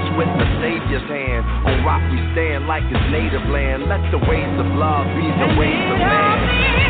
touch with the Savior's hand. On rock we stand like his native land. Let the ways of love be the ways of man.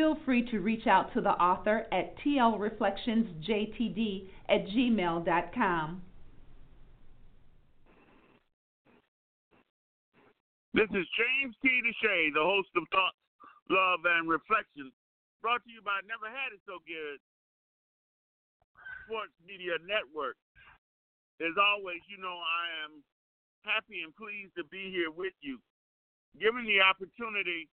Feel free to reach out to the author at tlreflectionsjtd at gmail.com. This is James T. DeShay, the host of Thoughts, Love, and Reflections, brought to you by Never Had It So Good Sports Media Network. As always, you know I am happy and pleased to be here with you, given the opportunity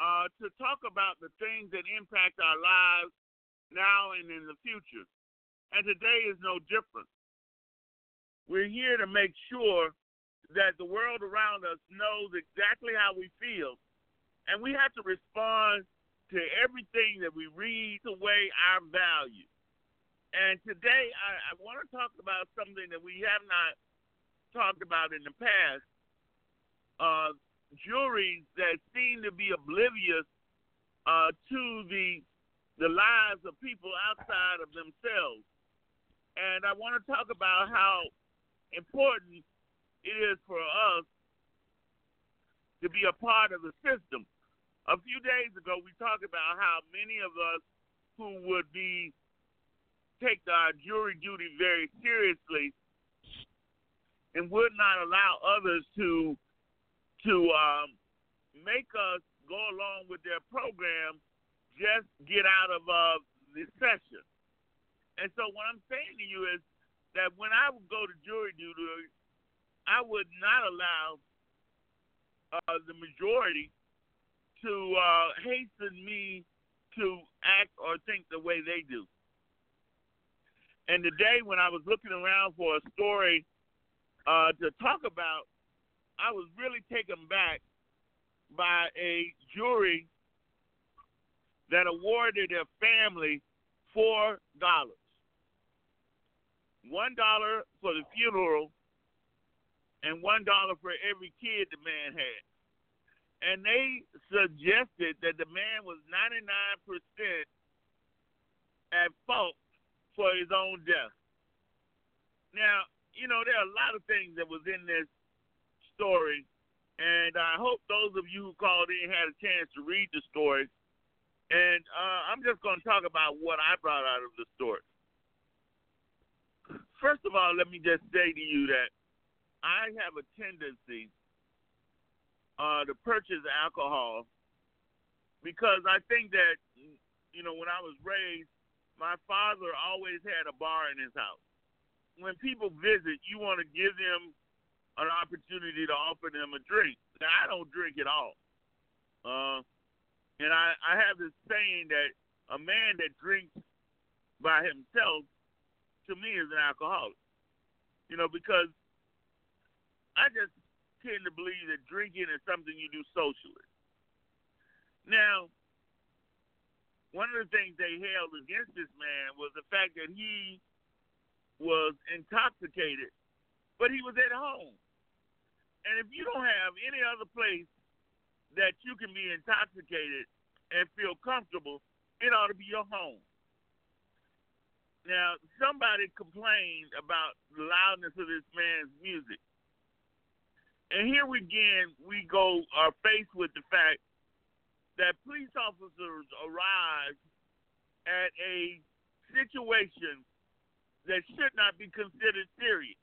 uh, to talk about the things that impact our lives now and in the future. And today is no different. We're here to make sure that the world around us knows exactly how we feel. And we have to respond to everything that we read to weigh our value. And today I, I want to talk about something that we have not talked about in the past. Uh, juries that seem to be oblivious uh, to the the lives of people outside of themselves. And I want to talk about how important it is for us to be a part of the system. A few days ago, we talked about how many of us who would be take our jury duty very seriously and would not allow others to to um, make us go along with their program, just get out of uh, the session. And so what I'm saying to you is that when I would go to jury duty, I would not allow uh, the majority to uh, hasten me to act or think the way they do. And today, when I was looking around for a story uh, to talk about I was really taken back by a jury that awarded a family four dollars. One dollar for the funeral and one dollar for every kid the man had. And they suggested that the man was 99% at fault for his own death. Now, you know, there are a lot of things that was in this story, and I hope those of you who called in had a chance to read the story. And uh, I'm just going to talk about what I brought out of the story. First of all, let me just say to you that I have a tendency uh, to purchase alcohol because I think that, you know, when I was raised, my father always had a bar in his house. When people visit, you want to give them an opportunity to offer them a drink. Now, I don't drink at all. Uh, and I, I have this saying that a man that drinks by himself, to me, is an alcoholic. You know, because I just tend to believe that drinking is something you do socially. Now, one of the things they held against this man was the fact that he was intoxicated, but he was at home. And if you don't have any other place that you can be intoxicated and feel comfortable, it ought to be your home. Now, somebody complained about the loudness of this man's music. And here again, we go are faced with the fact that police officers arrive at a situation that should not be considered serious.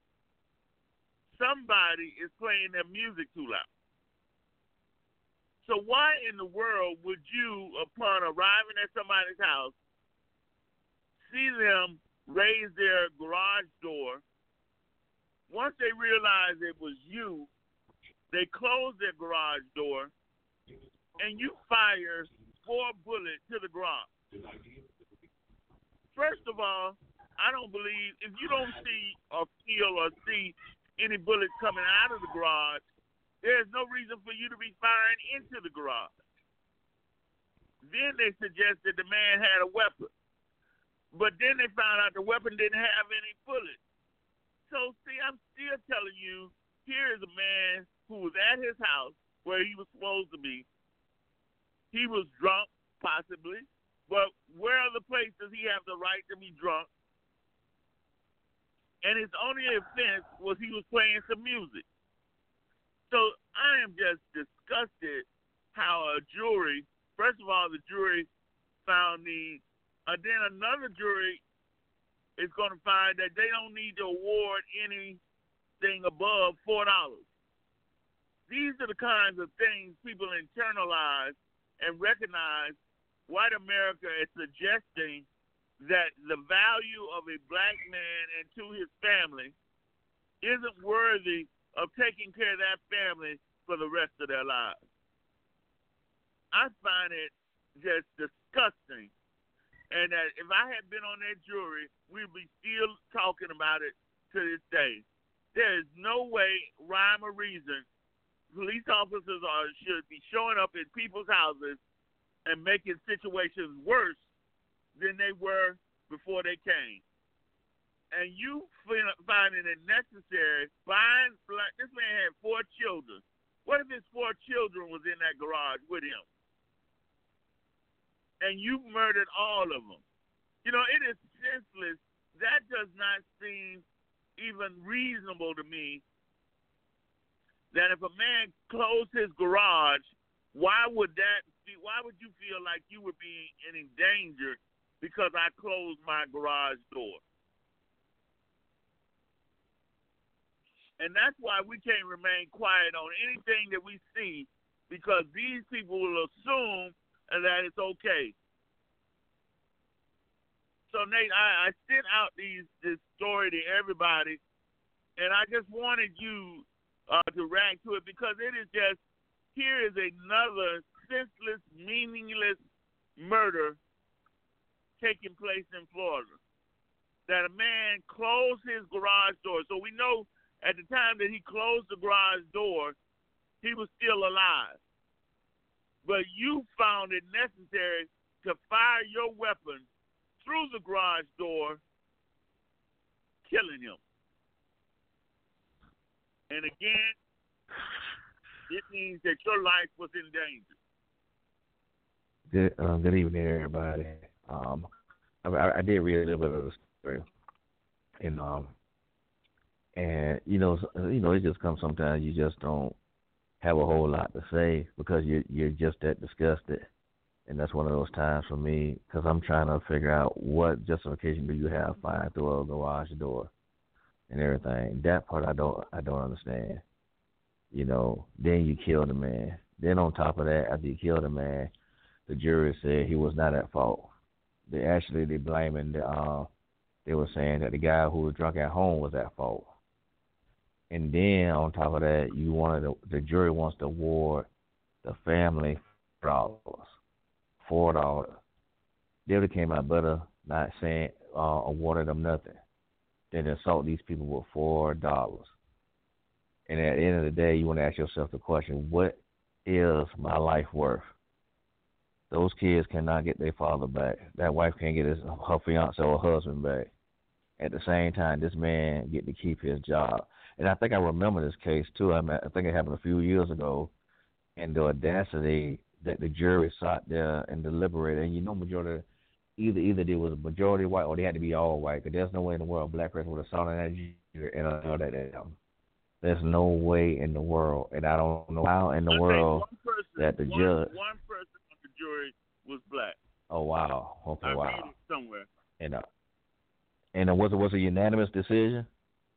Somebody is playing their music too loud. So why in the world would you, upon arriving at somebody's house, see them raise their garage door? Once they realize it was you, they close their garage door, and you fire four bullets to the garage. First of all, I don't believe if you don't see or feel or see any bullets coming out of the garage, there's no reason for you to be firing into the garage. Then they suggested the man had a weapon. But then they found out the weapon didn't have any bullets. So, see, I'm still telling you here is a man who was at his house where he was supposed to be. He was drunk, possibly. But where other place does he have the right to be drunk? And his only offense was he was playing some music. So I am just disgusted how a jury, first of all, the jury found the, and then another jury is going to find that they don't need to award anything above four dollars. These are the kinds of things people internalize and recognize. White America is suggesting that the value of a black man and to his family isn't worthy of taking care of that family for the rest of their lives. I find it just disgusting. And that if I had been on that jury, we'd be still talking about it to this day. There is no way, rhyme or reason, police officers are should be showing up in people's houses and making situations worse than they were before they came and you finding it necessary, find like this man had four children. What if his four children was in that garage with him? And you murdered all of them. You know, it is senseless. That does not seem even reasonable to me. That if a man closed his garage, why would that be, why would you feel like you would be in danger because I closed my garage door? And that's why we can't remain quiet on anything that we see because these people will assume that it's okay. So Nate, I, I sent out these this story to everybody, and I just wanted you uh, to react to it because it is just here is another senseless, meaningless murder taking place in Florida. That a man closed his garage door. So we know at the time that he closed the garage door, he was still alive. But you found it necessary to fire your weapon through the garage door, killing him. And again, it means that your life was in danger. Good, uh, good evening, everybody. Um, I, I, did read a little bit of the story, and um, and you know, you know, it just comes sometimes you just don't have a whole lot to say because you're you're just that disgusted, and that's one of those times for me because I'm trying to figure out what justification do you have flying through a garage door and everything. That part I don't I don't understand. You know, then you kill the man. Then on top of that, after you kill the man, the jury said he was not at fault. They actually they blaming the uh they were saying that the guy who was drunk at home was at fault and then on top of that, you wanted to, the jury wants to award the family four dollars, four dollars. They would came out better not saying uh, awarded them nothing than assault these people with four dollars. And at the end of the day, you want to ask yourself the question: What is my life worth? Those kids cannot get their father back. That wife can't get his her fiance or husband back. At the same time, this man get to keep his job and I think I remember this case too. I, mean, I think it happened a few years ago, and the audacity that the jury sat there and deliberated. And you know, majority either either there was a majority white or they had to be all white. Because there's no way in the world a black person would have sat in that jury and know that. Down. There's no way in the world, and I don't know how in the I world person, that the one, judge. One person on the jury was black. Oh wow! Okay, I wow. read it somewhere. And uh, and uh, was it was a unanimous decision?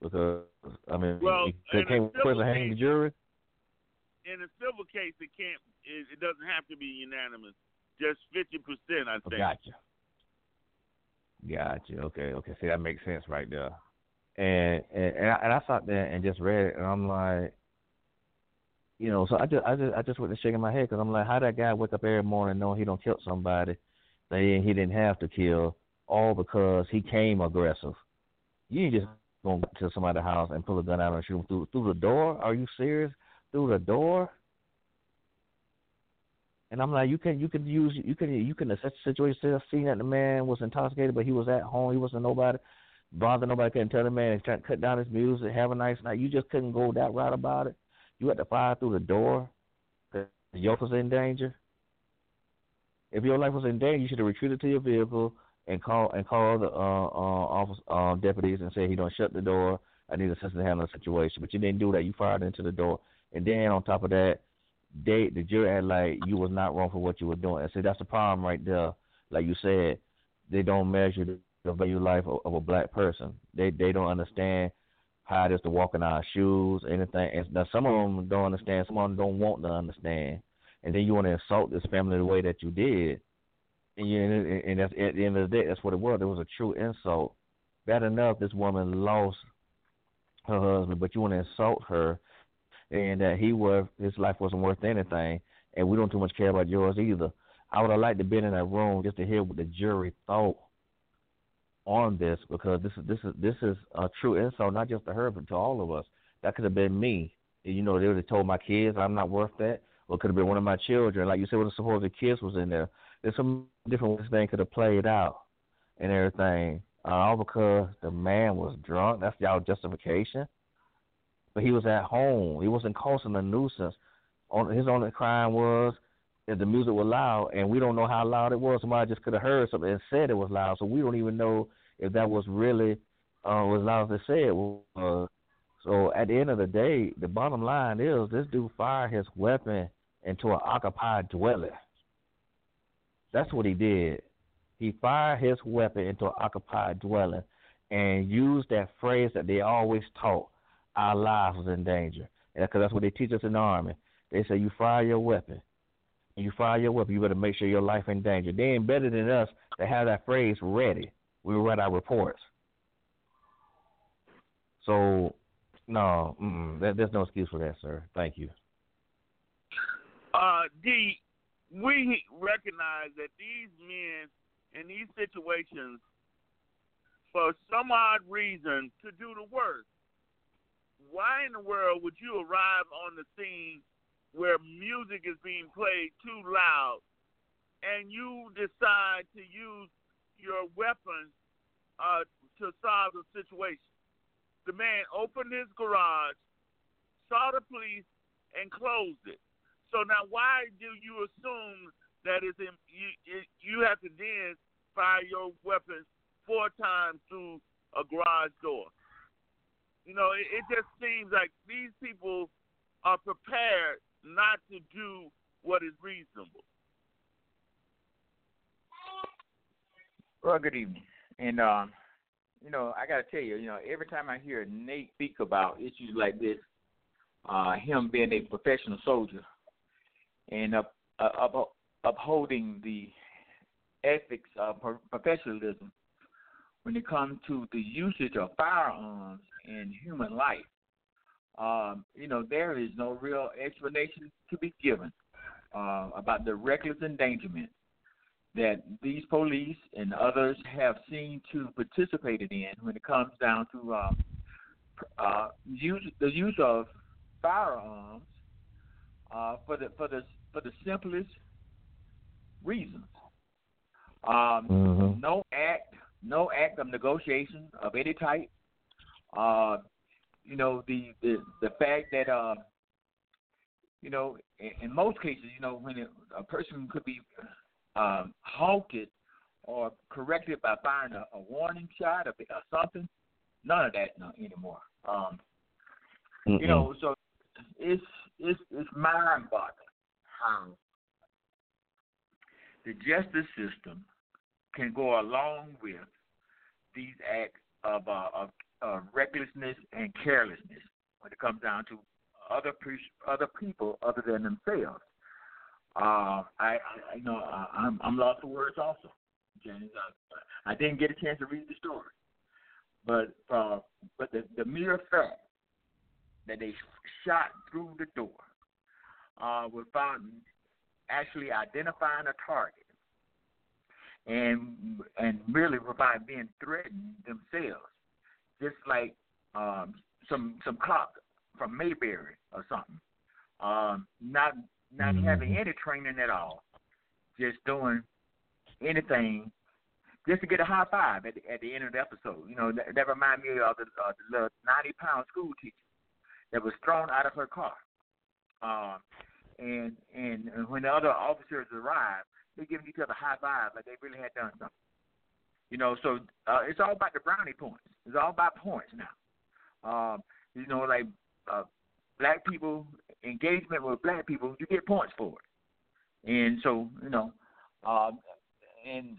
Because I mean, Well, in came a civil hang the jury. In a civil case, it can't. It, it doesn't have to be unanimous. Just fifty percent, I Oh, think. gotcha. Gotcha. Okay. Okay. See, that makes sense right there. And and and I, and I sat there and just read it, and I'm like, you know, so I just I just I just went to shaking my head because I'm like, how that guy wake up every morning knowing he don't kill somebody that he, didn't have to kill, all because he came aggressive. You ain't just gonna go to somebody's house and pull a gun out and shoot him through through the door. Are you serious? Through the door? And I'm like, you can you can use you can you can assess the situation, seeing that the man was intoxicated, but he was at home, he wasn't nobody bother nobody, couldn't tell the man trying to cut down his music, have a nice night. You just couldn't go that route about it. You had to fire through the door because life was in danger. If your life was in danger, you should have retreated to your vehicle and call and call the uh, uh, office uh, deputies and say he don't shut the door. I need assistance to handle the situation, but you didn't do that. You fired into the door, and then on top of that, they the jury had like you was not wrong for what you were doing. And see, that's the problem right there. Like you said, they don't measure the, the value life of, of a black person. They they don't understand how it is to walk in our shoes, anything. And now some of them don't understand. Some of them don't want to understand. And then you want to insult this family the way that you did. And you and, and that's at the end of the day, that's what it was. It was a true insult. Bad enough, this woman lost her husband, but you want to insult her and that he was his life wasn't worth anything, and we don't too much care about yours either. I would have liked to been in that room just to hear what the jury thought on this because this is this is this is a true insult, not just to her but to all of us. That could have been me. You know, they would have told my kids I'm not worth that, or it could have been one of my children. Like you said, when the supposed the kids was in there. There's some different ways things could have played out and everything. Uh, all because the man was drunk. That's y'all justification but he was at home. He wasn't causing a nuisance. On his only crime was that the music was loud, and we don't know how loud it was. Somebody just could have heard something and said it was loud, so we don't even know if that was really uh, as they said it. So at the end of the day, the bottom line is this dude fired his weapon into an occupied dwelling. That's what he did. He fired his weapon into an occupied dwelling and used that phrase that they always taught our lives was in danger. Because that's what they teach us in the army. They say you fire your weapon. You fire your weapon, you better make sure your life in danger. They ain't better than us to have that phrase ready. We write our reports. So, no, there, there's no excuse for that, sir. Thank you. Uh, D, we recognize that these men in these situations, for some odd reason, to do the work. why in the world would you arrive on the scene where music is being played too loud and you decide to use your weapon uh, to solve the situation? The man opened his garage, saw the police, and closed it. So now, why do you assume that it's in, you, it, you have to then fire your weapon four times through a garage door? You know, it, it just seems like these people are prepared not to do what is reasonable. Well, good evening. And um, you know, I gotta tell you, you know, every time I hear Nate speak about issues like this, uh, him being a professional soldier and up, uh, up, upholding the ethics of professionalism when it comes to the usage of firearms in human life, um, you know, there is no real explanation to be given uh, about the reckless endangerment that these police and others have seen to participated in when it comes down to uh, uh, use the use of firearms uh, for the for the for the simplest reasons. Um, mm-hmm. No act, no act of negotiation of any type. Uh, you know the the the fact that uh, you know in, in most cases, you know when it, a person could be um, halted or corrected by firing a, a warning shot or, or something. None of that no, anymore. Um, you know, so it's it's it's mind-boggling how the justice system can go along with these acts of uh, of reckless recklessness and carelessness when it comes down to other pre- other people other than themselves. Uh, I, I you know I, I'm I'm lost for words also, James. I, I didn't get a chance to read the story, but uh, but the the mere fact that they shot through the door uh, without actually identifying a target and and really without being threatened themselves, just like um, some some cop from Mayberry or something, um, not not mm-hmm. having any training at all, just doing anything just to get a high five at the, at the end of the episode. You know, that, that reminded me of the, uh, the little 90 pound school teacher that was thrown out of her car. Um, and, and and when the other officers arrived, they're giving each other high five like they really had done something. You know, so uh, it's all about the brownie points. It's all about points now. Um, you know, like uh, black people engagement with black people, you get points for it. And so, you know, um, and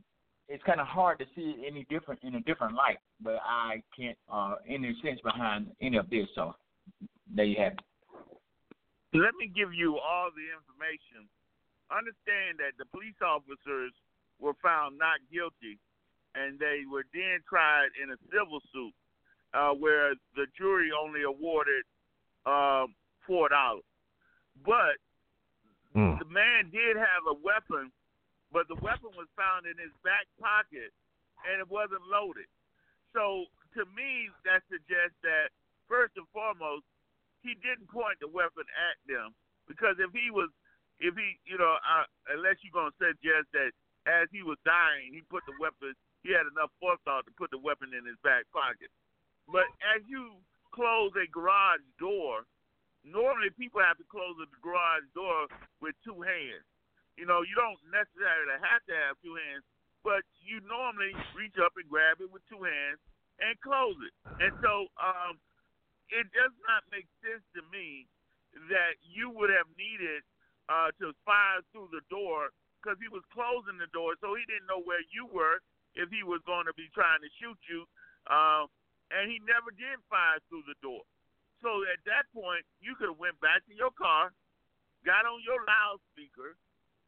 it's kind of hard to see it any different in a different light. But I can't uh, any sense behind any of this. So there you have it. Let me give you all the information. Understand that the police officers were found not guilty, and they were then tried in a civil suit, uh, where the jury only awarded um, four dollars. But mm. the man did have a weapon, but the weapon was found in his back pocket, and it wasn't loaded. So to me, that suggests that first and foremost, he didn't point the weapon at them because if he was, if he, you know, uh, unless you're gonna suggest that as he was dying, he put the weapon, he had enough forethought to put the weapon in his back pocket. But as you close a garage door, normally people have to close the garage door with two hands. You know, you don't necessarily have to have two hands, but you normally reach up and grab it with two hands and close it. And so, um, it does not make sense to me that you would have needed uh, to fire through the door because he was closing the door, so he didn't know where you were if he was going to be trying to shoot you. Uh, and he never did fire through the door. So at that point, you could have went back to your car, got on your loudspeaker,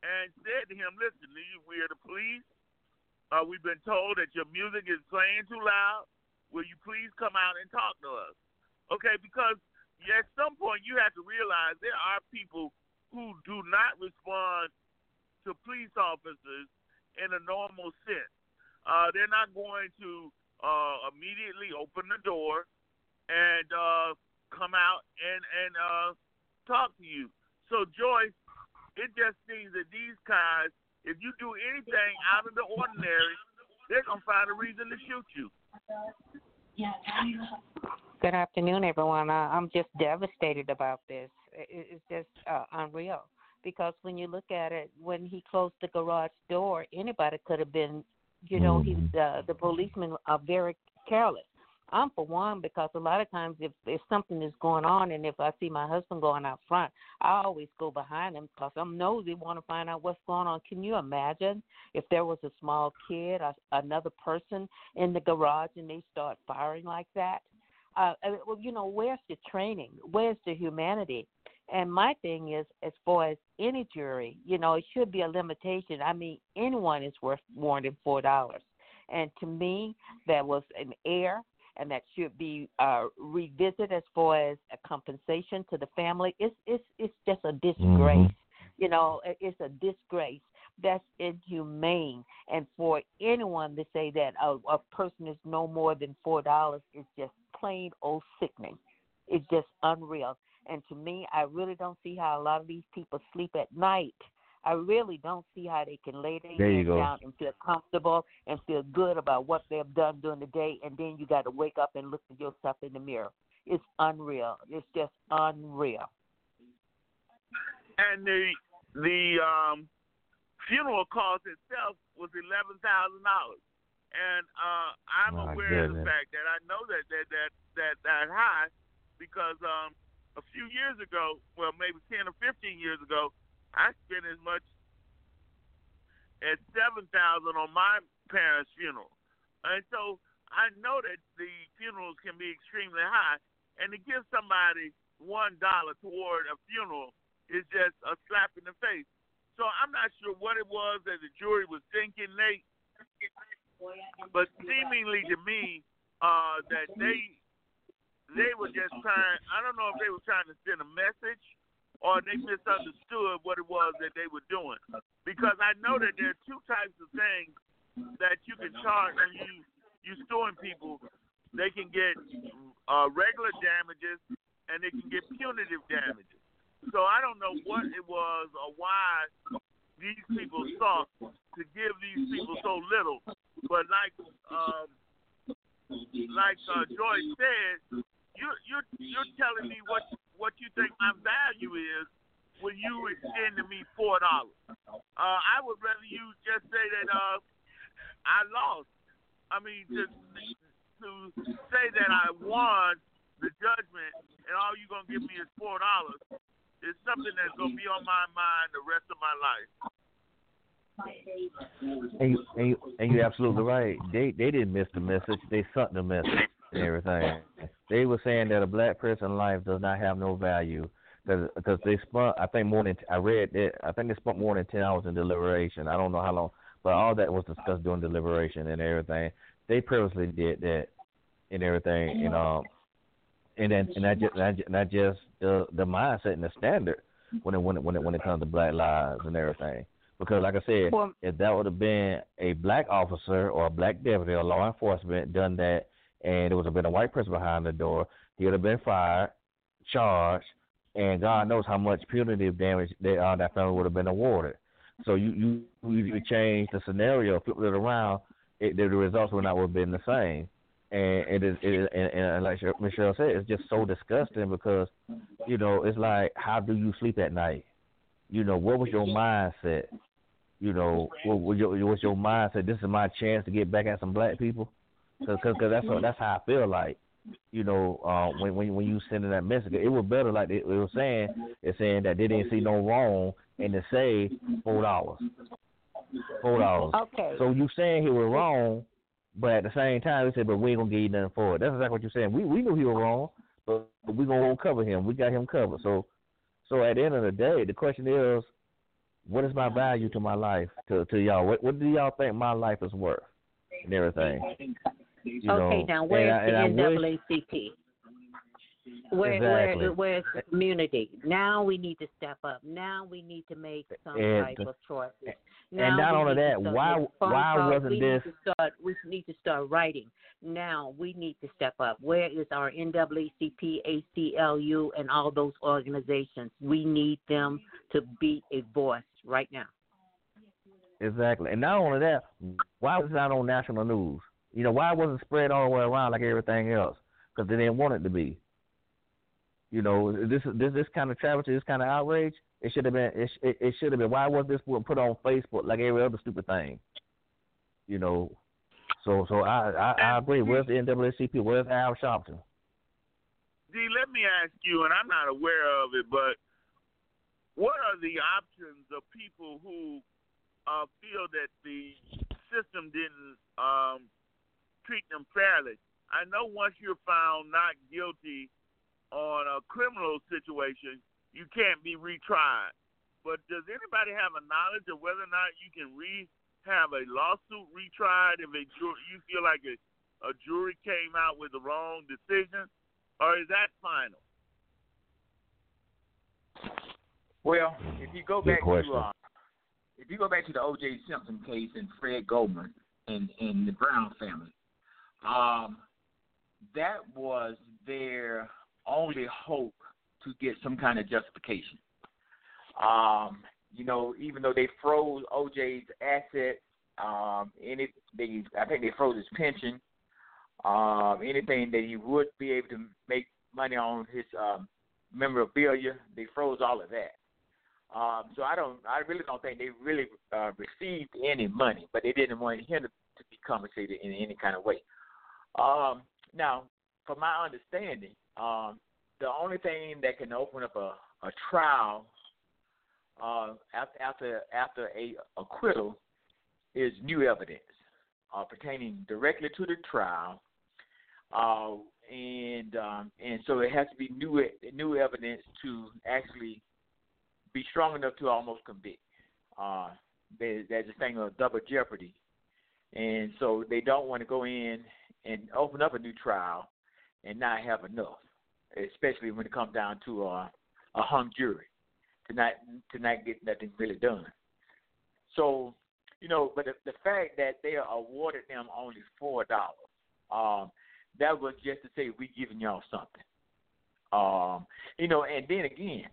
and said to him, "Listen, we are the police. Uh, we've been told that your music is playing too loud. Will you please come out and talk to us?" Okay, because at some point you have to realize there are people who do not respond to police officers in a normal sense. Uh, they're not going to uh, immediately open the door and uh, come out and and uh, talk to you. So Joyce, it just seems that these guys, if you do anything out of the ordinary, they're gonna find a reason to shoot you. Good afternoon, everyone. Uh, I'm just devastated about this. It's just uh, unreal because when you look at it, when he closed the garage door, anybody could have been, you know, he's mm-hmm. uh, the policemen are very careless. I'm for one because a lot of times if if something is going on and if I see my husband going out front, I always go behind him because I'm nosy, want to find out what's going on. Can you imagine if there was a small kid or another person in the garage and they start firing like that? uh, well, you know, where's the training? Where's the humanity? And my thing is, as far as any jury, you know, it should be a limitation. I mean, anyone is worth more than four dollars. And to me, that was an error, and that should be uh, revisited as far as a compensation to the family. It's it's it's just a disgrace. Mm-hmm. You know, it's a disgrace. That's inhumane. And for anyone to say that a, a person is no more than four dollars is just plain old sickening. It's just unreal. And to me, I really don't see how a lot of these people sleep at night. I really don't see how they can lay their head down and feel comfortable and feel good about what they've done during the day, and then you got to wake up and look at yourself in the mirror. It's unreal. It's just unreal. And the the um, funeral cost itself was eleven thousand dollars and uh, I'm My aware goodness. of the fact that I know that that that that that high because um, a few years ago, well, maybe ten or fifteen years ago, I spent as much as seven thousand on my parents' funeral, and so I know that the funerals can be extremely high, and to give somebody one dollar toward a funeral is just a slap in the face. So I'm not sure what it was that the jury was thinking, Nate, but seemingly to me, uh, that they they were just trying. I don't know if they were trying to send a message or they misunderstood what it was that they were doing. Because I know that there are two types of things that you can charge when you you suing people. They can get uh, regular damages and they can get punitive damages. So I don't know what it was or why these people sought to give these people so little. But like um, like uh, Joyce said, you you're you're telling me what what you think my value is when you extend to me four dollars. Uh, I would rather you just say that uh, I lost. I mean, just to say that I won the judgment and all you're gonna give me is four dollars is something that's gonna be on my mind the rest of my life. And you, and, you, and you're absolutely right. They they didn't miss the message. They sunk the message and everything. They were saying that a black person life does not have no value because they spent. I think more than I read that. I think they spent more than ten hours in deliberation. I don't know how long, but all that was discussed during deliberation and everything. They purposely did that and everything, and um, and then and that just that, that just the the mindset and the standard when it when it when it when it comes to black lives and everything. Because, like I said, well, if that would have been a black officer or a black deputy or law enforcement done that, and there would have been a white person behind the door, he would have been fired, charged, and God knows how much punitive damage that uh, that family would have been awarded. So you you you change the scenario, flip it around, it, the results would not have been the same. And it is, it, and, and like Michelle said, it's just so disgusting because, you know, it's like, how do you sleep at night? You know, what was your mindset? you know, what, was your, what's your mindset? This is my chance to get back at some black people, because cause, cause that's what, that's how I feel like. You know, uh, when when when you sending that message, it was better like it, it was saying. It's saying that they didn't see no wrong and to say four dollars, four dollars. Okay. So you saying he was wrong, but at the same time, they said, but we ain't gonna give you nothing for it. That's exactly what you're saying. We we knew he was wrong, but, but we gonna cover him. We got him covered. So so at the end of the day, the question is, what is my value to my life to to y'all? What what do y'all think my life is worth and everything? You okay, know, now where's and the I, and NAACP? Where, exactly. where, where's the community? Now we need to step up. Now we need to make some and, type of choices. Now and not only that, why why calls. wasn't we this? Need to start, we need to start writing. Now we need to step up. Where is our NAACP, ACLU, and all those organizations? We need them to be a voice right now. Exactly, and not only that, why was it not on national news? You know, why wasn't it spread all the way around like everything else? Because they didn't want it to be. You know, this this this kind of travesty, this kind of outrage, it should have been it, it, it should have been. Why was this put on Facebook like every other stupid thing? You know, so so I I, I agree. Where's the NAACP? Where's Al Sharpton? D, let me ask you, and I'm not aware of it, but what are the options of people who uh, feel that the system didn't um, treat them fairly? I know once you're found not guilty on a criminal situation, you can't be retried. But does anybody have a knowledge of whether or not you can re have a lawsuit retried if a ju- you feel like a, a jury came out with the wrong decision, or is that final? Well, if you go back question. to uh, if you go back to the O.J. Simpson case and Fred Goldman and and the Brown family, um, that was their only hope to get some kind of justification. Um, you know, even though they froze OJ's assets, um, any they I think they froze his pension, um, anything that he would be able to make money on his um, memorabilia, they froze all of that. Um, so I don't, I really don't think they really uh, received any money, but they didn't want him to, to be compensated in any kind of way. Um, now, from my understanding, um, the only thing that can open up a, a trial uh, after after after a acquittal is new evidence. uh, pertaining directly to the trial, uh, and um, and so it has to be new new evidence to actually be strong enough to almost convict. Uh, there's a thing of double jeopardy, and so they don't want to go in and open up a new trial and not have enough, especially when it comes down to a, a hung jury to not to not get nothing really done. So, you know, but the, the fact that they awarded them only four dollars, um, that was just to say we giving y'all something. Um, you know, and then again,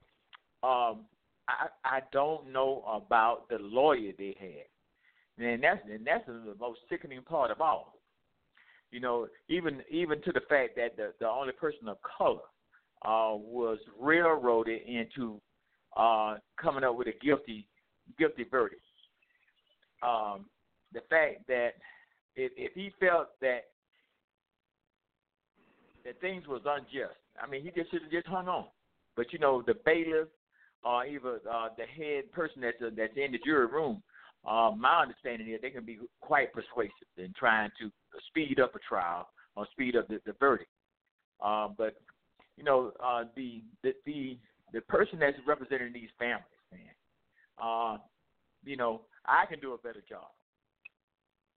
um, I I don't know about the lawyer they had, and that's and that's the most sickening part of all. You know, even even to the fact that the the only person of color uh, was railroaded into uh, coming up with a guilty guilty verdict. Um, the fact that if, if he felt that that things was unjust, I mean, he just should have just hung on. But you know, the bailiff or even uh, the head person that's uh, that's in the jury room, uh, my understanding is they can be quite persuasive in trying to speed up a trial or speed up the, the verdict. Uh, but you know, uh, the, the the the person that's representing these families, man, uh, you know, I can do a better job.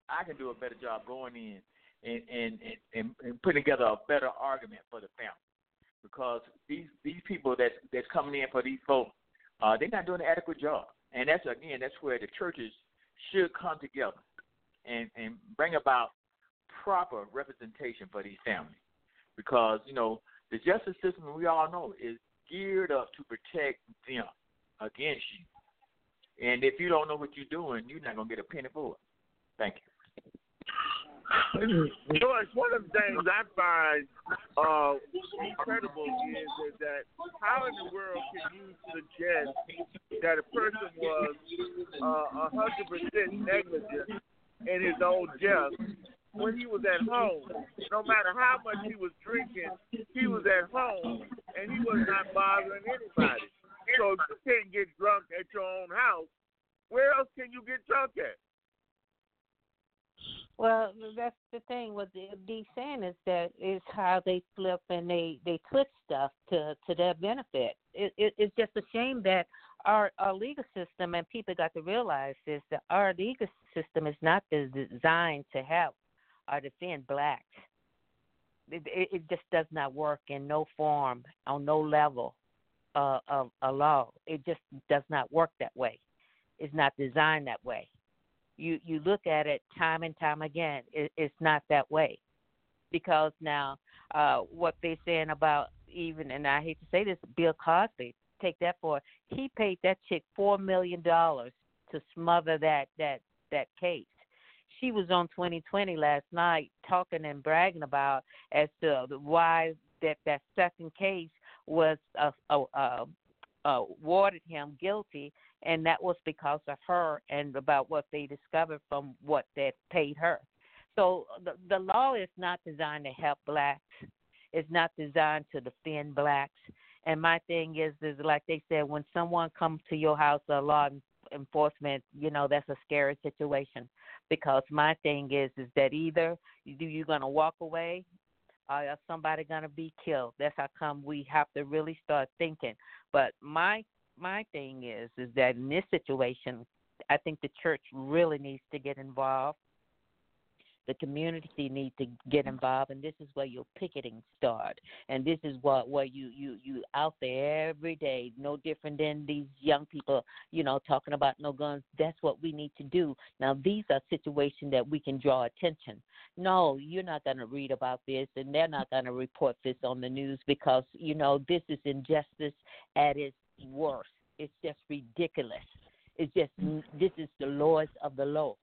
I can do a better job going in and and and, and putting together a better argument for the family because these these people that's that's coming in for these folks, uh, they're not doing an adequate job, and that's again that's where the churches should come together and and bring about proper representation for these families, because you know the justice system we all know is geared up to protect them against you, and if you don't know what you're doing, you're not gonna get a penny for it. Thank you. George, one of the things I find uh, incredible is, is that how in the world can you suggest that a person was uh, a hundred percent negligent in his own death when he was at home? No matter how much he was drinking, he was at home and he was not bothering anybody. So you can't get drunk at your own house, where else can you get drunk at? Well, that's the thing. What D's saying is that is how they flip and they they twist stuff to to their benefit. It, it it's just a shame that our our legal system and people got to realize is that our legal system is not designed to help or defend blacks. It, it, it just does not work in no form on no level uh, of a law. It just does not work that way. It's not designed that way you you look at it time and time again, it, it's not that way, because now uh, what they're saying about even, and I hate to say this, Bill Cosby, take that for he paid that chick four million dollars to smother that that that case. She was on 2020 last night talking and bragging about as to why that that second case was uh, uh, uh, awarded him guilty and that was because of her and about what they discovered from what they paid her. So the the law is not designed to help blacks. It's not designed to defend blacks. And my thing is, is like they said, when someone comes to your house, a law enforcement, you know, that's a scary situation. Because my thing is, is that either you you're gonna walk away, or somebody gonna be killed. That's how come we have to really start thinking. But my my thing is is that in this situation, I think the church really needs to get involved. The community needs to get mm-hmm. involved, and this is where your picketing start. And this is what where you you you out there every day, no different than these young people, you know, talking about no guns. That's what we need to do. Now these are situations that we can draw attention. No, you're not going to read about this, and they're not going to report this on the news because you know this is injustice at its worse. It's just ridiculous. It's just this is the lowest of the low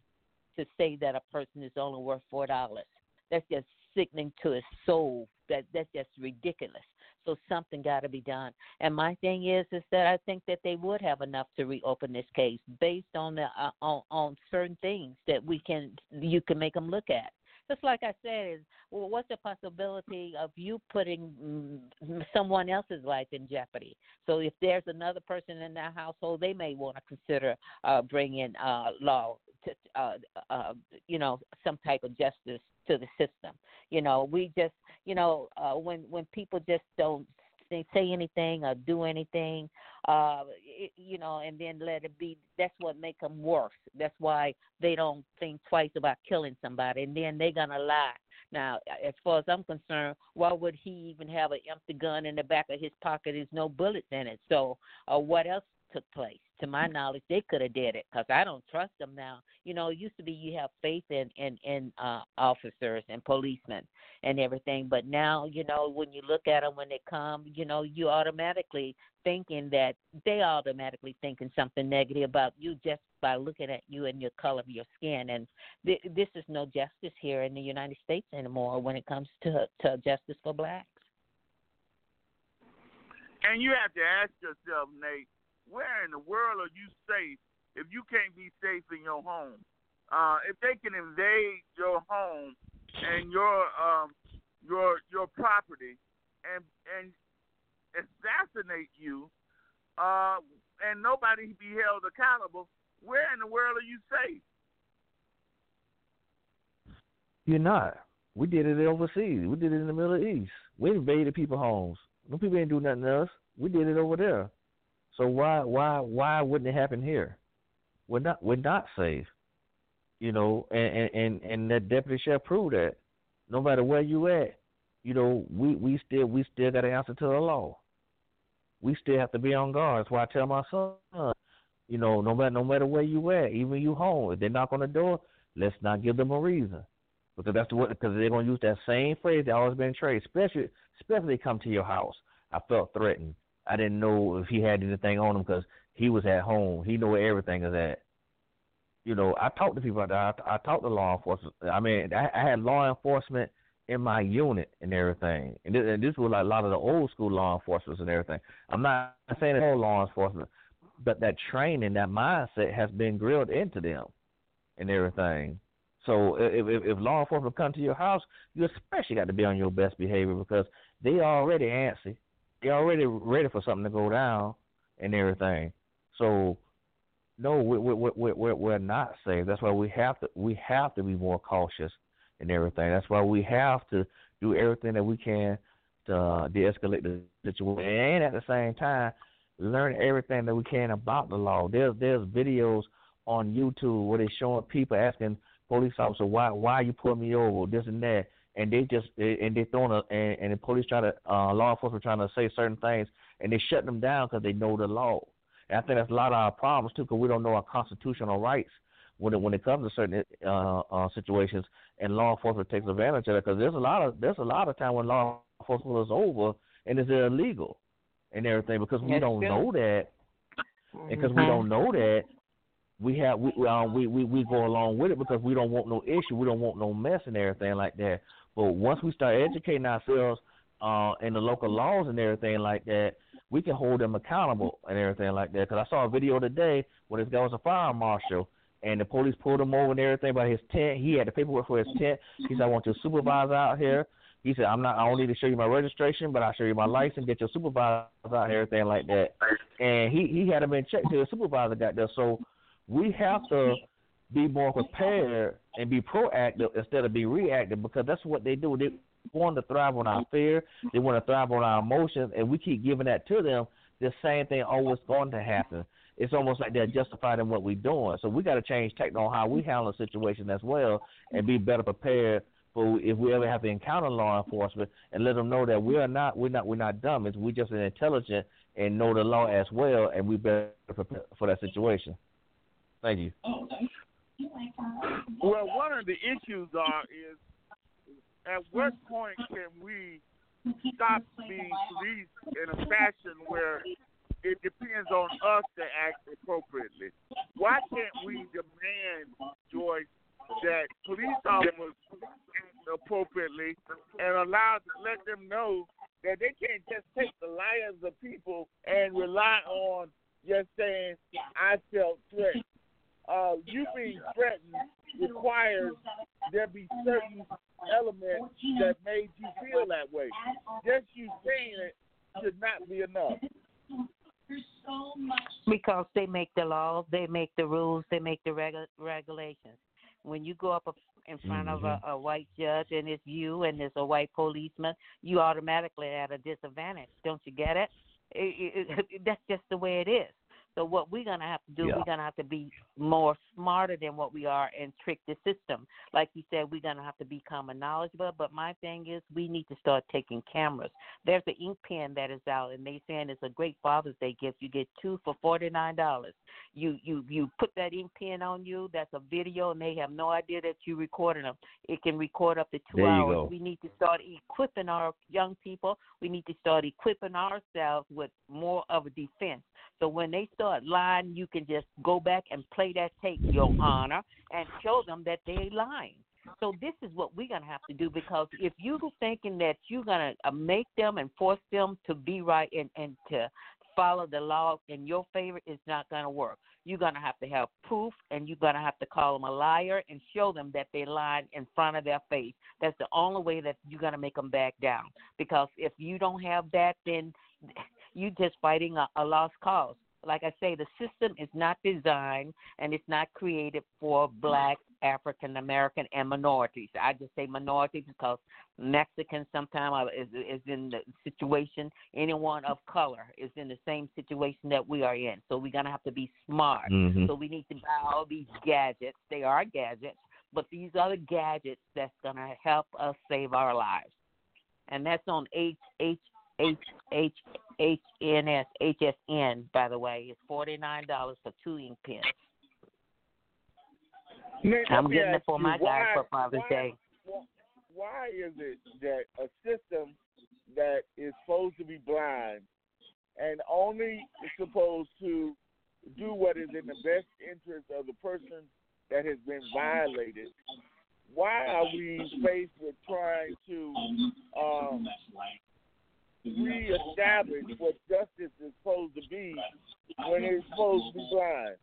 to say that a person is only worth four dollars. That's just sickening to his soul. That that's just ridiculous. So something got to be done. And my thing is, is that I think that they would have enough to reopen this case based on the uh, on on certain things that we can you can make them look at just like I said, is well, what's the possibility of you putting mm, someone else's life in jeopardy? So if there's another person in that household, they may want to consider uh, bringing uh, law to uh, uh, you know some type of justice to the system. You know, we just you know uh, when when people just don't say anything or do anything, uh, it, you know, and then let it be. That's what make them worse. That's why they don't think twice about killing somebody, and then they're gonna lie. Now, as far as I'm concerned, why would he even have an empty gun in the back of his pocket? There's no bullets in it. So, uh, what else took place. To my knowledge, they could have did it because I don't trust them now. You know, it used to be you have faith in in in uh, officers and policemen and everything, but now you know when you look at them when they come, you know, you automatically thinking that they automatically thinking something negative about you just by looking at you and your color of your skin. And th- this is no justice here in the United States anymore when it comes to to justice for blacks. And you have to ask yourself, Nate where in the world are you safe if you can't be safe in your home? Uh, if they can invade your home and your um, your your property and and assassinate you, uh, and nobody be held accountable, where in the world are you safe? You're not. We did it overseas. We did it in the Middle East. We invaded people's homes. No people ain't do nothing to us. We did it over there. So why why why wouldn't it happen here? We're not we're not safe. You know, and and and that deputy sheriff proved that. No matter where you at, you know, we we still we still got to answer to the law. We still have to be on guard. That's why I tell my son, you know, no matter no matter where you at, even you home, if they knock on the door, let's not give them a reason, because that's what because they're gonna use that same phrase that always been trained, especially especially they come to your house. I felt threatened. I didn't know if he had anything on him because he was at home. He knew where everything is at. You know, I talked to people. I, I talked to law enforcement. I mean, I, I had law enforcement in my unit and everything. And this, and this was like a lot of the old school law enforcement and everything. I'm not saying it's all law enforcement, but that training, that mindset has been grilled into them and everything. So if, if, if law enforcement come to your house, you especially got to be on your best behavior because they already antsy they're already ready for something to go down and everything. So no, we we we we're, we're not safe. That's why we have to we have to be more cautious and everything. That's why we have to do everything that we can to uh, de-escalate the situation, and at the same time learn everything that we can about the law. There's there's videos on YouTube where they're showing people asking police officer why why you put me over this and that, and they just and they throwing a and, and the police try to uh, law enforcement trying to say certain things and they shut them down because they know the law. And I think that's a lot of our problems too because we don't know our constitutional rights when it when it comes to certain uh, uh, situations and law enforcement takes advantage of it because there's a lot of there's a lot of time when law enforcement is over and it's illegal and everything because we yes, don't yeah. know that mm-hmm. because we don't know that we have we uh, we we we go along with it because we don't want no issue, we don't want no mess and everything like that. But once we start educating ourselves uh, in the local laws and everything like that, we can hold them accountable and everything like that. Because I saw a video today where this guy was a fire marshal, and the police pulled him over and everything by his tent. He had the paperwork for his tent. He said, "I want your supervisor out here." He said, "I'm not. I don't need to show you my registration, but I'll show you my license. Get your supervisor out here, everything like that." And he he had him in check till the supervisor got there. So we have to be more prepared and be proactive instead of be reactive because that's what they do. They want to thrive on our fear, they want to thrive on our emotions, and we keep giving that to them. The same thing always going to happen. It's almost like they're justified in what we're doing. So we got to change techno on how we handle the situation as well, and be better prepared for if we ever have to encounter law enforcement, and let them know that we are not we're not we're not dumb. It's we just intelligent and know the law as well, and we better prepare for that situation. Thank you. Oh, Well, one of the issues are is at what point can we stop being police in a fashion where it depends on us to act appropriately? Why can't we demand, Joyce, that police officers act appropriately and allow to let them know that they can't just take the lives of people and rely on just saying I felt threatened uh, you being threatened requires there be certain elements that made you feel that way. Just you saying it should not be enough. Because they make the laws, they make the rules, they make the regu- regulations. When you go up in front mm-hmm. of a, a white judge and it's you and there's a white policeman, you automatically at a disadvantage. Don't you get it? It, it, it? That's just the way it is. So what we're gonna have to do, Yeah. we're gonna have to be more smarter than what we are and trick the system. Like you said, we're gonna have to become a knowledgeable. But my thing is, we need to start taking cameras. There's an ink pen that is out, and they saying it's a great Father's Day gift. You get two for forty nine dollars. You you you put that ink pen on you. That's a video, and they have no idea that you recording them. It can record up to two hours. go. We need to start equipping our young people. We need to start equipping ourselves with more of a defense. So when they start lying, you can just go back and play that tape, Your Honor, and show them that they lying. So this is what we're gonna have to do because if you're thinking that you're gonna uh, make them and force them to be right and and to follow the law in your favor, it's not gonna work. You're gonna have to have proof, and you're gonna have to call them a liar and show them that they lied in front of their face. That's the only way that you're gonna make them back down. Because if you don't have that, then you're just fighting a, a lost cause. Like I say, the system is not designed and it's not created for black, African American, and minorities. I just say minorities because Mexican sometimes is is in the situation. Anyone of color is in the same situation that we are in. So we're gonna have to be smart. Mhm. So we need to buy all these gadgets. They are gadgets, but these are the gadgets that's gonna help us save our lives. And that's on H H H H H N S H S N. By the way, it's forty nine dollars for two ink pens. Let I'm getting it for you, my guy why- for Father's why- Day. Why is it that a system that is supposed to be blind and only supposed to do what is in the best interest of the person that has been violated, why are we faced with trying to um, reestablish what justice is supposed to be when it's supposed to be blind?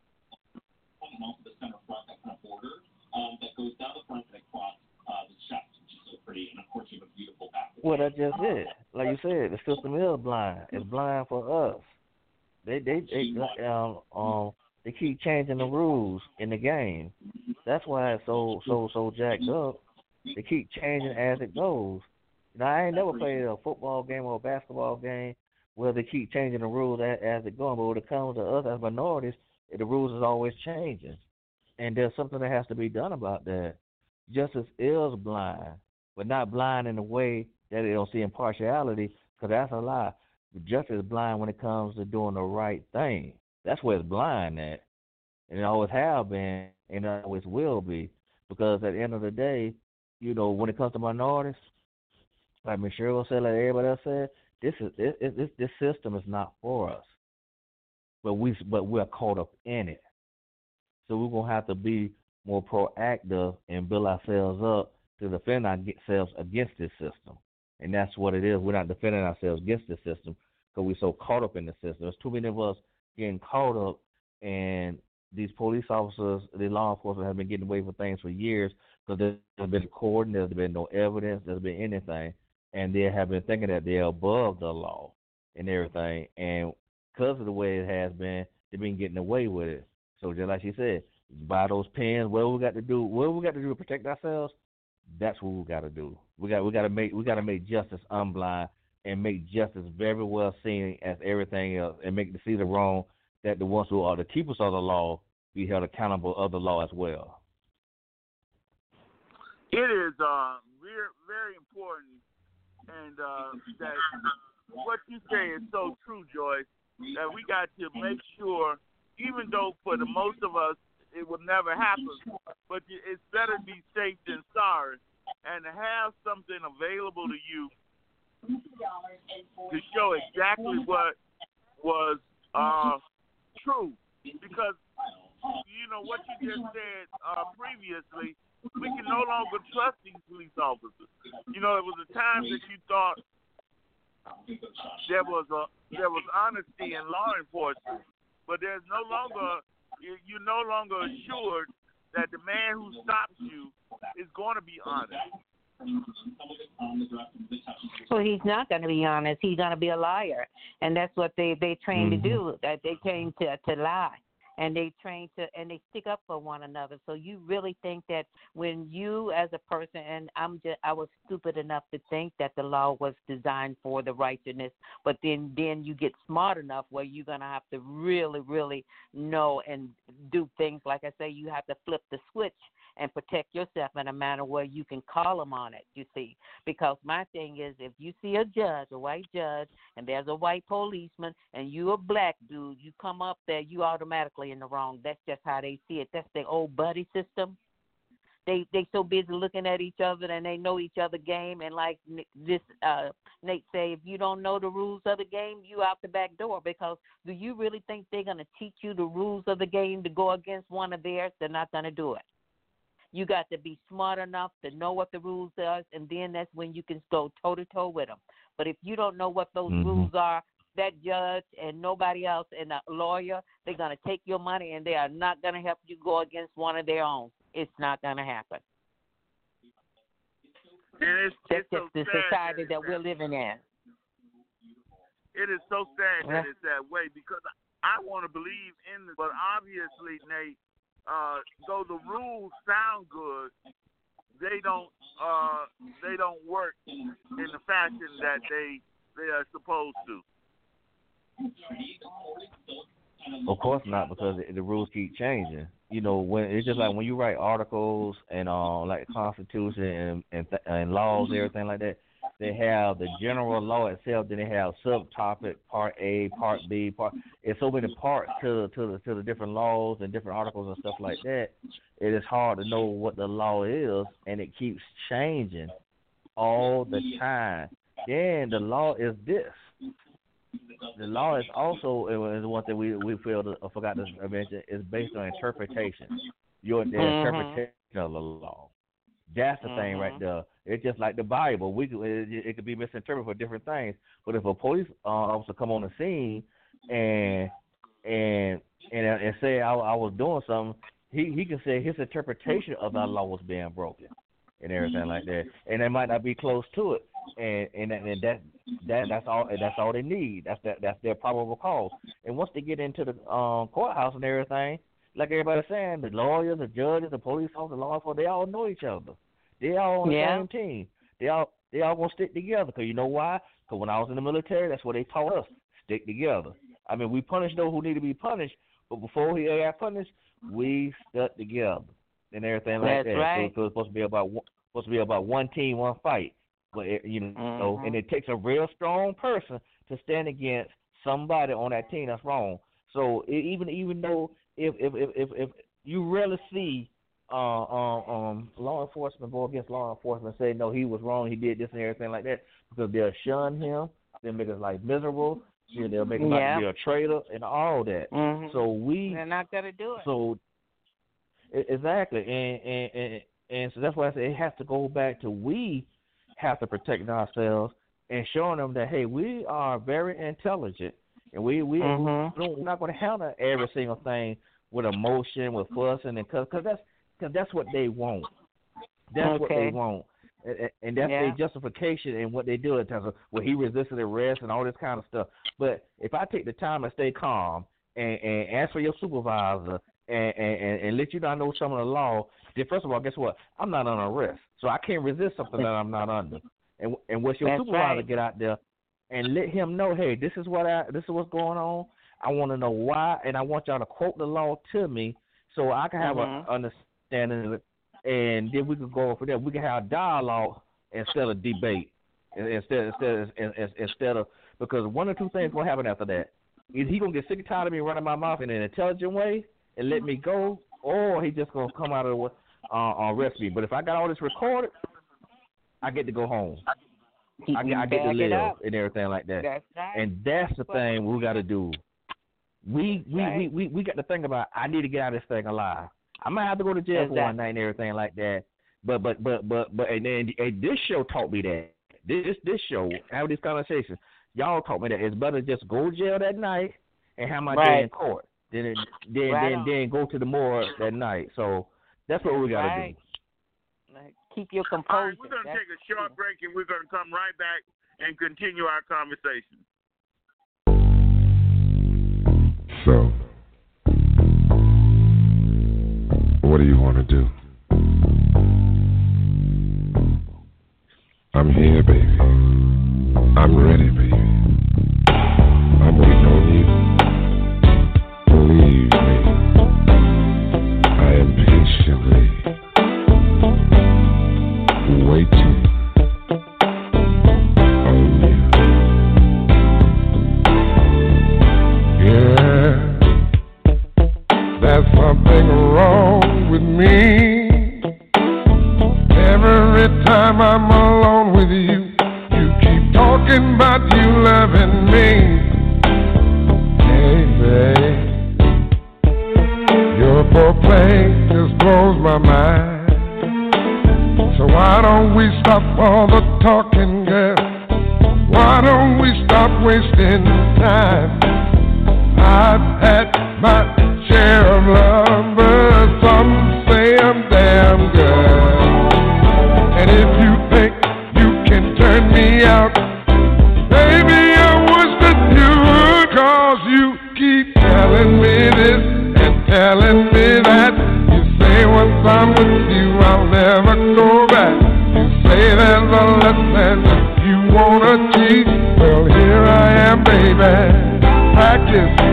Well, that's just it. Like you said, the system is blind. It's blind for us. They they they um um they keep changing the rules in the game. That's why it's so so so jacked up. They keep changing as it goes. Now I ain't never played a football game or a basketball game where they keep changing the rules as, as it going. But when it comes to us as minorities, the rules is always changing, and there's something that has to be done about that. Justice is blind, but not blind in a way that they don't see impartiality, because that's a lie. Justice is blind when it comes to doing the right thing. That's where it's blind at, and it always have been, and it always will be. Because at the end of the day, you know, when it comes to minorities, like Michelle said, like everybody else said, this is this this system is not for us. But we but we're caught up in it, so we're gonna have to be more proactive and build ourselves up to defend ourselves against this system. And that's what it is. We're not defending ourselves against the system because we're so caught up in the system. There's too many of us getting caught up, and these police officers, the law enforcement, have been getting away with things for years because there's been recording, there's been no evidence, there's been anything, and they have been thinking that they're above the law and everything. And because of the way it has been, they've been getting away with it. So just like she said, buy those pens. What we got to do? What we got to do to protect ourselves? That's what we got to do. We got we got to make we got to make justice unblind and make justice very well seen as everything else, and make the see the wrong that the ones who are the keepers of the law be held accountable of the law as well. It is uh, very, very important, and uh, that what you say is so true, Joyce. That we got to make sure, even though for the most of us it will never happen, but it's better to be safe than sorry, and have something available to you to show exactly what was uh, true, because you know what you just said uh, previously. We can no longer trust these police officers. You know, it was a time that you thought there was a there was honesty in law enforcement, but there's no longer you- you're no longer assured that the man who stops you is going to be honest. So he's not going to be honest. He's going to be a liar, and that's what they they train Mhm. to do. That they train to to lie, and they train to and they stick up for one another. So you really think that when you as a person, and I'm just I was stupid enough to think that the law was designed for the righteousness, but then then you get smart enough where you're to have to really really know and do things like I say. You have to flip the switch and protect yourself in a manner where you can call them on it. You see, because my thing is, if you see a judge, a white judge, and there's a white policeman, and you a black dude, you come up there, you automatically in the wrong. That's just how they see it. That's the old buddy system. They they so busy looking at each other and they know each other game and like this uh Nate say if you don't know the rules of the game you out the back door because do you really think they're to teach you the rules of the game to go against one of theirs they're not to do it you got to be smart enough to know what the rules are, and then that's when you can go toe to toe with them. But if you don't know what those Mhm. rules are, that judge and nobody else and a lawyer, they're gonna take your money and they are not gonna help you go against one of their own. It's not gonna happen. And it's, That's it's so just the society that, that we're living in. It is so sad that it's that way because I want to believe in this, but obviously, Nate, uh, though the rules sound good, they don't uh, they don't work in the fashion that they they are supposed to. Of course not, because the, the rules keep changing. You know, when it's just like when you write articles and uh, like Constitution and and, th- and laws, everything like that. They have the general law itself. Then they have subtopic part A, part B, part. It's so many parts to to the to the different laws and different articles and stuff like that. It is hard to know what the law is, and it keeps changing all the time. Then the law is this the law is also it was one thing we we feel to, forgot to mention is based on interpretation. Your the Mhm. interpretation of the law. That's the thing right Mhm. there. It's just like the Bible. We could- it, it could be misinterpreted for different things. But if a police uh, officer come on the scene and and and and say I, I was doing something, he he can say his interpretation of the law was being broken and everything like that, and they might not be close to it, and and that and that, that that's all that's all they need. That's that that's their probable cause. And once they get into the um courthouse and everything, like everybody's saying, the lawyers, the judges, the police officers, the law enforcement, they all know each other. They all on the Yeah. same team. They all they all gonna stick together. Cause you know why? Cause when I was in the military, that's what they taught us: stick together. I mean, we punish those who need to be punished, but before he got punished, we stuck together and everything like That's that. right. So, so it's supposed to be about one, supposed to be about one team, one fight. But it, you know, Mhm. and it takes a real strong person to stand against somebody on that team that's wrong. So it, even even though if if if if, if you rarely see uh, um, um, law enforcement go against law enforcement say no he was wrong he did this and everything like that because they'll shun him they'll make his life miserable they'll make him out to be a traitor and all that. Mhm. So we They're not gonna do it. so exactly, and and and, and so that's why I say it has to go back to we have to protect ourselves and showing them that hey, we are very intelligent, and we we, Mhm. we don't, we're not going to handle every single thing with emotion, with fussing, and cause, cause that's cause that's what they want. That's what they want. And- and- And that's Yeah. their justification in what they do in terms of well he resisted arrest and all this kind of stuff. But if I take the time to stay calm and, and ask for your supervisor and, and, and, and let you not know some of the law, then first of all, guess what? I'm not under arrest, so I can't resist something that I'm not under. And and what's your That's supervisor right. get out there and let him know, hey, this is what I this is what's going on. I want to know why, and I want y'all to quote the law to me so I can have Mhm. a understanding and then we can go from there. We can have dialogue instead of debate, in- instead instead in- in- instead of because one or two things gonna happen after that. Either he gonna get sick and tired of me running my mouth in an intelligent way and let me go, or he just gonna come out of the uh, arrest me. But if I got all this recorded, I get to go home. I, get- I get to live and everything like that. That's. And that's the thing we got to do. We we, Right. we we we got to think about. I need to get out of this thing alive. I might have to go to jail for one night and everything like that. But but but but but and then and this show taught me that. This this show have these conversations. Y'all taught me that it's better to just go to jail that night and have my day in court. Then it, then Right then on. then go to the morgue that night. So that's what we got to Right. do. Like, keep your composure. All right, we're going to take a short break and we're going to come right back and continue our conversation. What do you want to do? I'm here, baby. I'm ready, baby. Time I'm alone with you, you keep talking about you loving me. Hey, babe, your foreplay just blows my mind. So why don't we stop all the telling me that. You say once I'm with you, I'll never go back. You say there's a lesson you wanna teach. Well, here I am, baby. Practice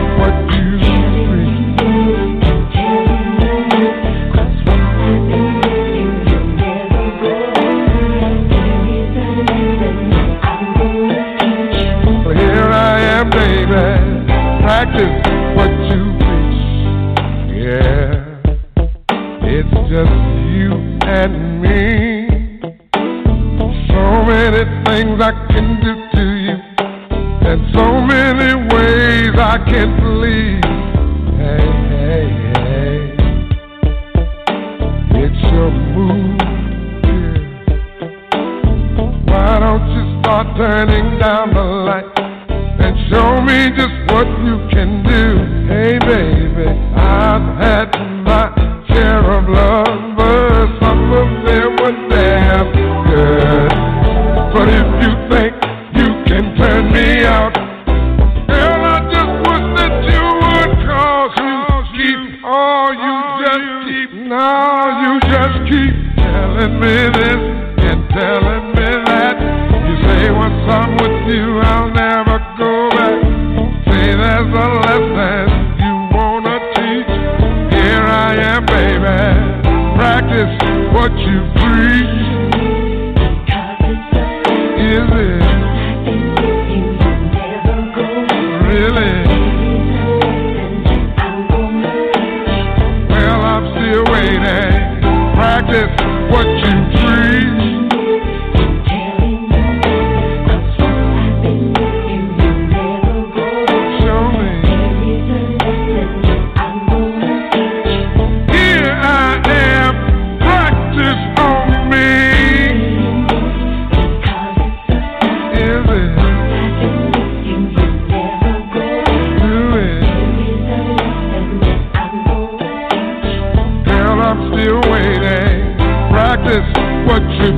Practice what you.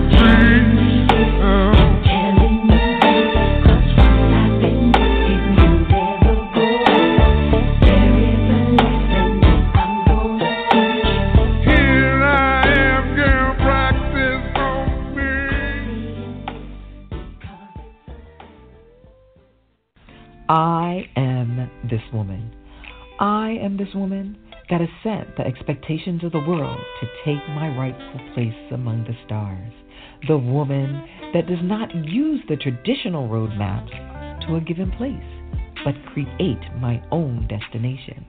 Oh. I am, this woman. I am this woman the expectations of the world to take my rightful place among the stars. The woman that does not use the traditional roadmaps to a given place, but create my own destination.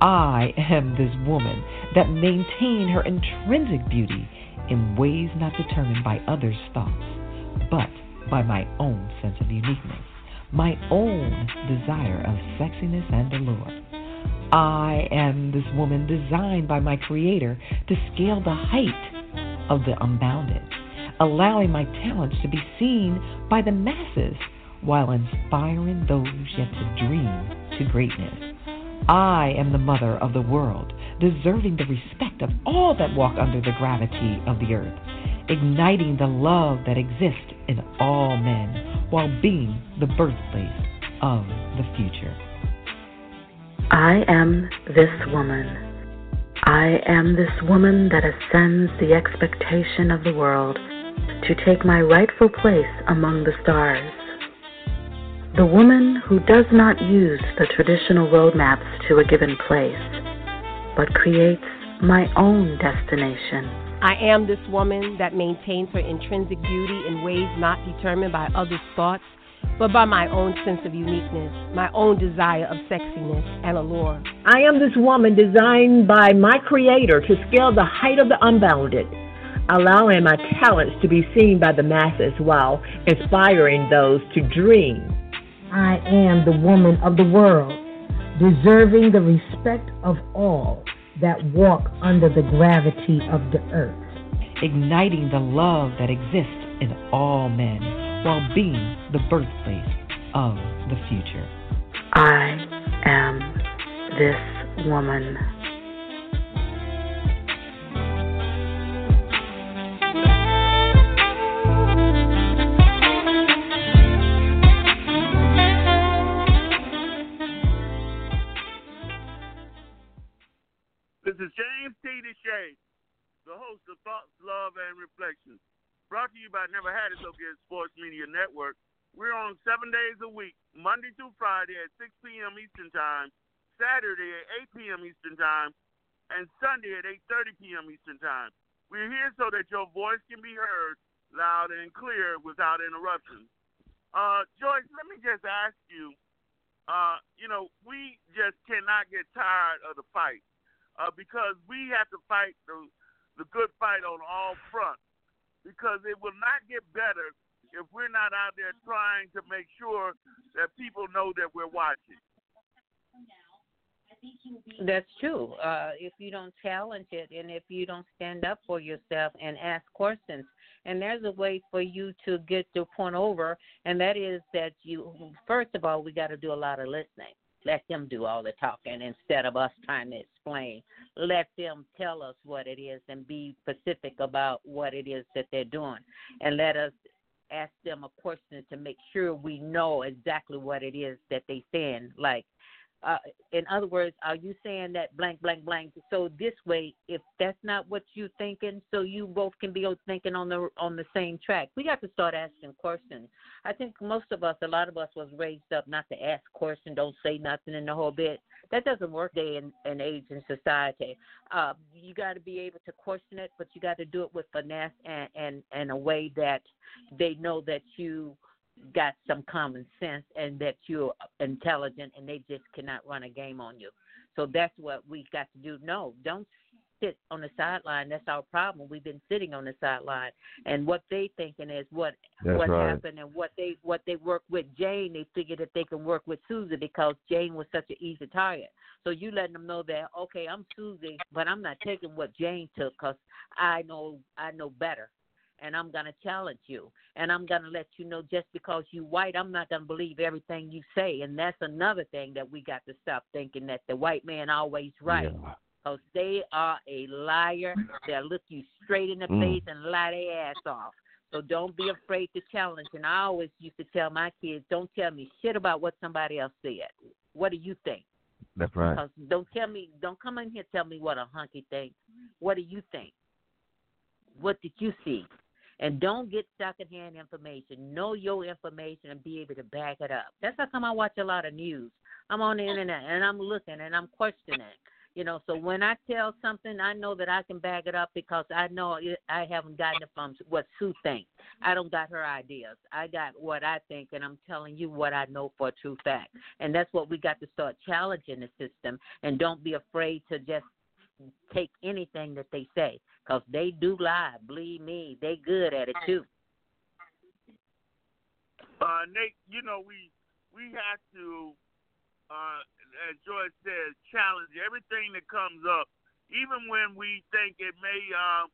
I am this woman that maintain her intrinsic beauty in ways not determined by others' thoughts, but by my own sense of uniqueness, my own desire of sexiness and allure. I am this woman designed by my Creator to scale the height of the unbounded, allowing my talents to be seen by the masses while inspiring those yet to dream to greatness. I am the mother of the world, deserving the respect of all that walk under the gravity of the earth. igniting the love that exists in all men while being the birthplace of the future. I am this woman. I am this woman that ascends the expectation of the world to take my rightful place among the stars. The woman who does not use the traditional roadmaps to a given place, but creates my own destination. I am this woman that maintains her intrinsic beauty in ways not determined by others' thoughts, but by my own sense of uniqueness, my own desire of sexiness and allure. I am this woman designed by my Creator to scale the height of the unbounded, allowing my talents to be seen by the masses while inspiring those to dream. I am the woman of the world, deserving the respect of all that walk under the gravity of the earth. Igniting the love that exists in all men while being the birthplace of the future. I am this woman. By Never Had It So Good Sports Media Network. We're on seven days a week, Monday through Friday at 6 p.m. Eastern Time, Saturday at 8 p.m. Eastern Time, and Sunday at 8.30 p.m. Eastern Time. We're here so that your voice can be heard loud and clear without interruption. Uh, Joyce, let me just ask you, uh, you know, we just cannot get tired of the fight uh, because we have to fight the, the good fight on all fronts because it will not get better if we're not out there trying to make sure that people know that we're watching. That's true. Uh, if you don't challenge it and if you don't stand up for yourself and ask questions, and there's a way for you to get your point over, and that is that you, first of all, we got to do a lot of listening. Let them do all the talking instead of us trying to explain. Let them tell us what it is and be specific about what it is that they're doing. And let us ask them a question to make sure we know exactly what it is that they're saying. Like, uh, in other words, are you saying that blank, blank, blank? So this way, if that's not what you're thinking, so you both can be thinking on the on the same track. We got to start asking questions. I think most of us, a lot of us, was raised up not to ask questions, don't say nothing in the whole bit. That doesn't work day and, age in society. Uh, you got to be able to question it, but you got to do it with finesse and and and a way that they know that you got some common sense and that you're intelligent and they just cannot run a game on you. So that's what we got to do. No, don't sit on the sideline. That's our problem. We've been sitting on the sideline, and what they thinking is what That's what right. happened and what they what they work with Jane. They figured that they can work with Susie because Jane was such an easy target. So you letting them know that okay, I'm Susie, but I'm not taking what Jane took because I know I know better and I'm going to challenge you. And I'm going to let you know just because you white, I'm not going to believe everything you say. And that's another thing that we got to stop thinking that the white man always right. Yeah. Because they are a liar. They'll look you straight in the Mm. face and lie their ass off. So don't be afraid to challenge. And I always used to tell my kids, don't tell me shit about what somebody else said. What do you think? That's right. Because don't tell me, don't come in here tell me what a hunky thinks. What do you think? What did you see? And don't get secondhand information. Know your information and be able to back it up. That's how come I watch a lot of news. I'm on the oh. internet and I'm looking and I'm questioning. You know, so when I tell something, I know that I can back it up because I know it, I haven't gotten it from what Sue thinks. I don't got her ideas. I got what I think, and I'm telling you what I know for a true fact. And that's what we got to start challenging the system. And don't be afraid to just take anything that they say because they do lie. Believe me, they good at it too. Uh, Nate, you know we we have to, uh, as Joyce says, challenge everything that comes up, even when we think it may uh,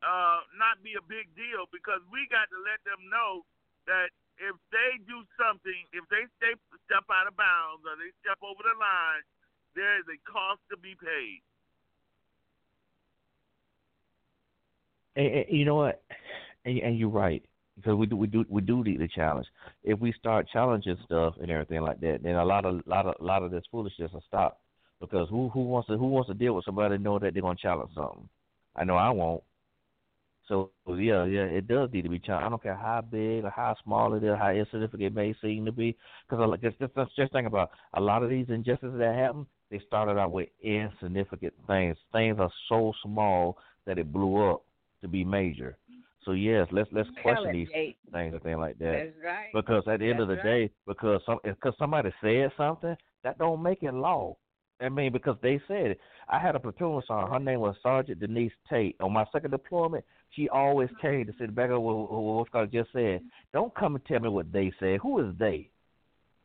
uh, not be a big deal, because we got to let them know that if they do something, if they stay, step out of bounds or they step over the line, there is a cost to be paid. And, and you know what? and and you're right because we do we do we do need the challenge. If we start challenging stuff and everything like that, then a lot of lot of lot of this foolishness will stop. Because who who wants to who wants to deal with somebody know that they're gonna challenge something? I know I won't. So yeah, yeah, it does need to be challenged. I don't care how big or how small it is, how insignificant it may seem to be. Because just, just just think about a lot of these injustices that happen. They started out with insignificant things. Things are so small that it blew up to be major. So yes, let's let's question these things and things like that. Right. Because at the end That's of the right. day, because some because somebody said something, that don't make it law. I mean, because they said it. I had a platoon sergeant. Her name was Sergeant Denise Tate. On my second deployment, she always came to sit back over what what Scott just said. Don't come and tell me what they said. Who is they?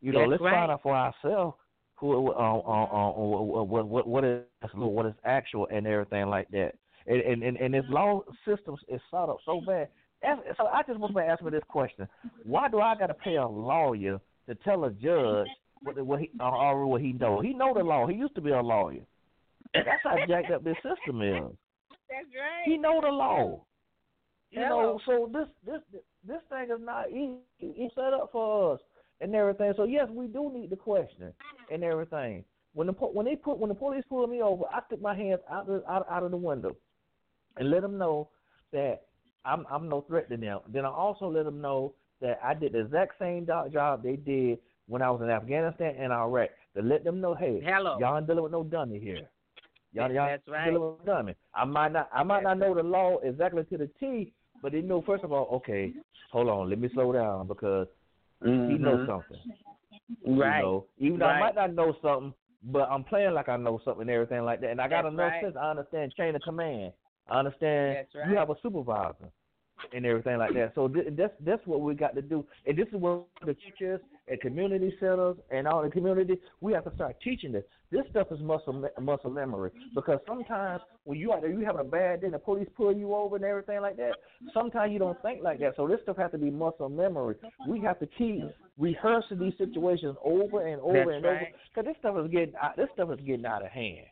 You know, That's let's right. find out for ourselves who uh, uh, uh, uh, what what what is what is actual and everything like that. And and and, and this law system is set up so bad. So I just want to ask me this question: Why do I got to pay a lawyer to tell a judge what what he uh, or what he know? He know the law. He used to be a lawyer. That's how jacked up this system is. That's right. He know the law. You know, so this this this thing is not easy. It's set up for us and everything. So yes, we do need the question and everything. When the when they put when the police pulled me over, I stick my hands out of, out out of the window and let them know that I'm I'm no threat to them. Then I also let them know that I did the exact same job they did when I was in Afghanistan and Iraq. To let them know, hey, Hello. y'all ain't dealing with no dummy here. Y'all, y'all That's right. dealing with dummy. I might not I might not know the law exactly to the T, but they know first of all, okay, hold on, let me slow down because he knows Mhm. something. Right. You know, even though I might not know something, but I'm playing like I know something and everything like that. And I got That's enough right. sense. I understand chain of command. I understand right. you have a supervisor and everything like that. So th- that's that's what we got to do. And this is what the teachers and community centers and all the community we have to start teaching this. This stuff is muscle muscle memory because sometimes when you are there you having a bad day and the police pull you over and everything like that, sometimes you don't think like that. So this stuff has to be muscle memory. We have to keep rehearsing these situations over and over That's and over because this stuff is getting out, this stuff is getting out of hand.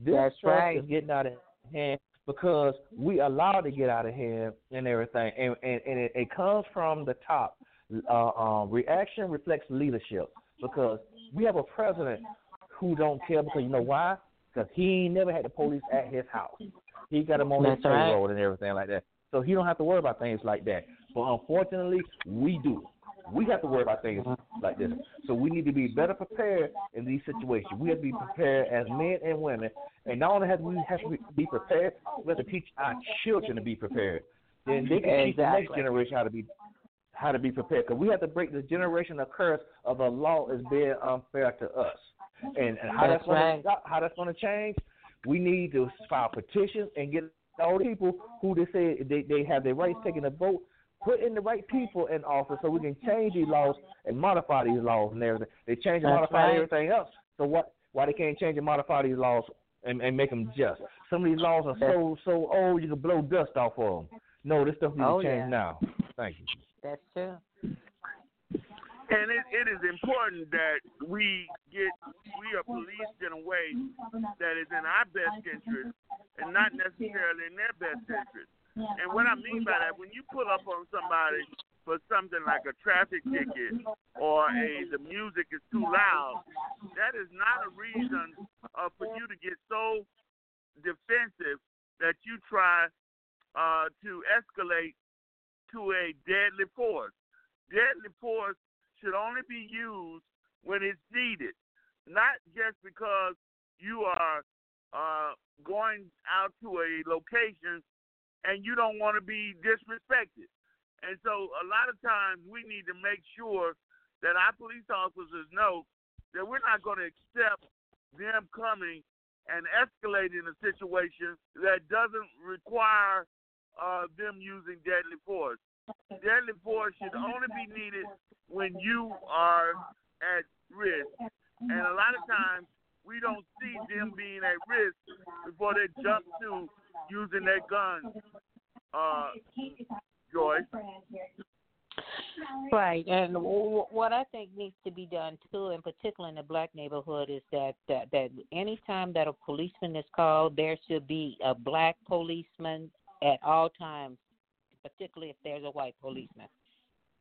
This That's stuff right. is getting out of hand because we allow it to get out of hand and everything, and and, and it, it comes from the top. Uh, um, reaction reflects leadership because we have a president who don't care because you know why? Because he never had the police at his house. He got them on his That's right. payroll and everything like that. So he don't have to worry about things like that. But unfortunately, we do. We have to worry about things like this. So we need to be better prepared in these situations. We have to be prepared as men and women. And not only have we have to be prepared, we have to teach our children to be prepared. Then they can teach the next generation how to be how to be prepared. Because we have to break the generational curse of the law is being unfair to us. And, and how That's that's, gonna how that's going to change, we need to file petitions and get all the people who they say they, they have their rights taken to vote, put in the right people in office so we can change these laws and modify these laws and everything. They change and modify right. everything else. So what? Why they can't change and modify these laws and, and make them just? Some of these laws are so so old you can blow dust off of them. No, this stuff needs Oh, to change yeah. now. Thank you. That's true. And it, it is important that we get we are policed in a way that is in our best interest and not necessarily in their best interest. And what I mean by that, when you pull up on somebody for something like a traffic ticket or a the music is too loud, that is not a reason uh, for you to get so defensive that you try uh, to escalate to a deadly force. Deadly force should only be used when it's needed, not just because you are uh, going out to a location and you don't want to be disrespected. And so a lot of times we need to make sure that our police officers know that we're not going to accept them coming and escalating a situation that doesn't require uh, them using deadly force. Deadly force should only be needed when you are at risk. And a lot of times we don't see them being at risk before they jump to using their guns. Uh, Joyce. Right, and w- what I think needs to be done too, in particular in the black neighborhood, is that that that any time that a policeman is called, there should be a black policeman at all times particularly if there's a white policeman.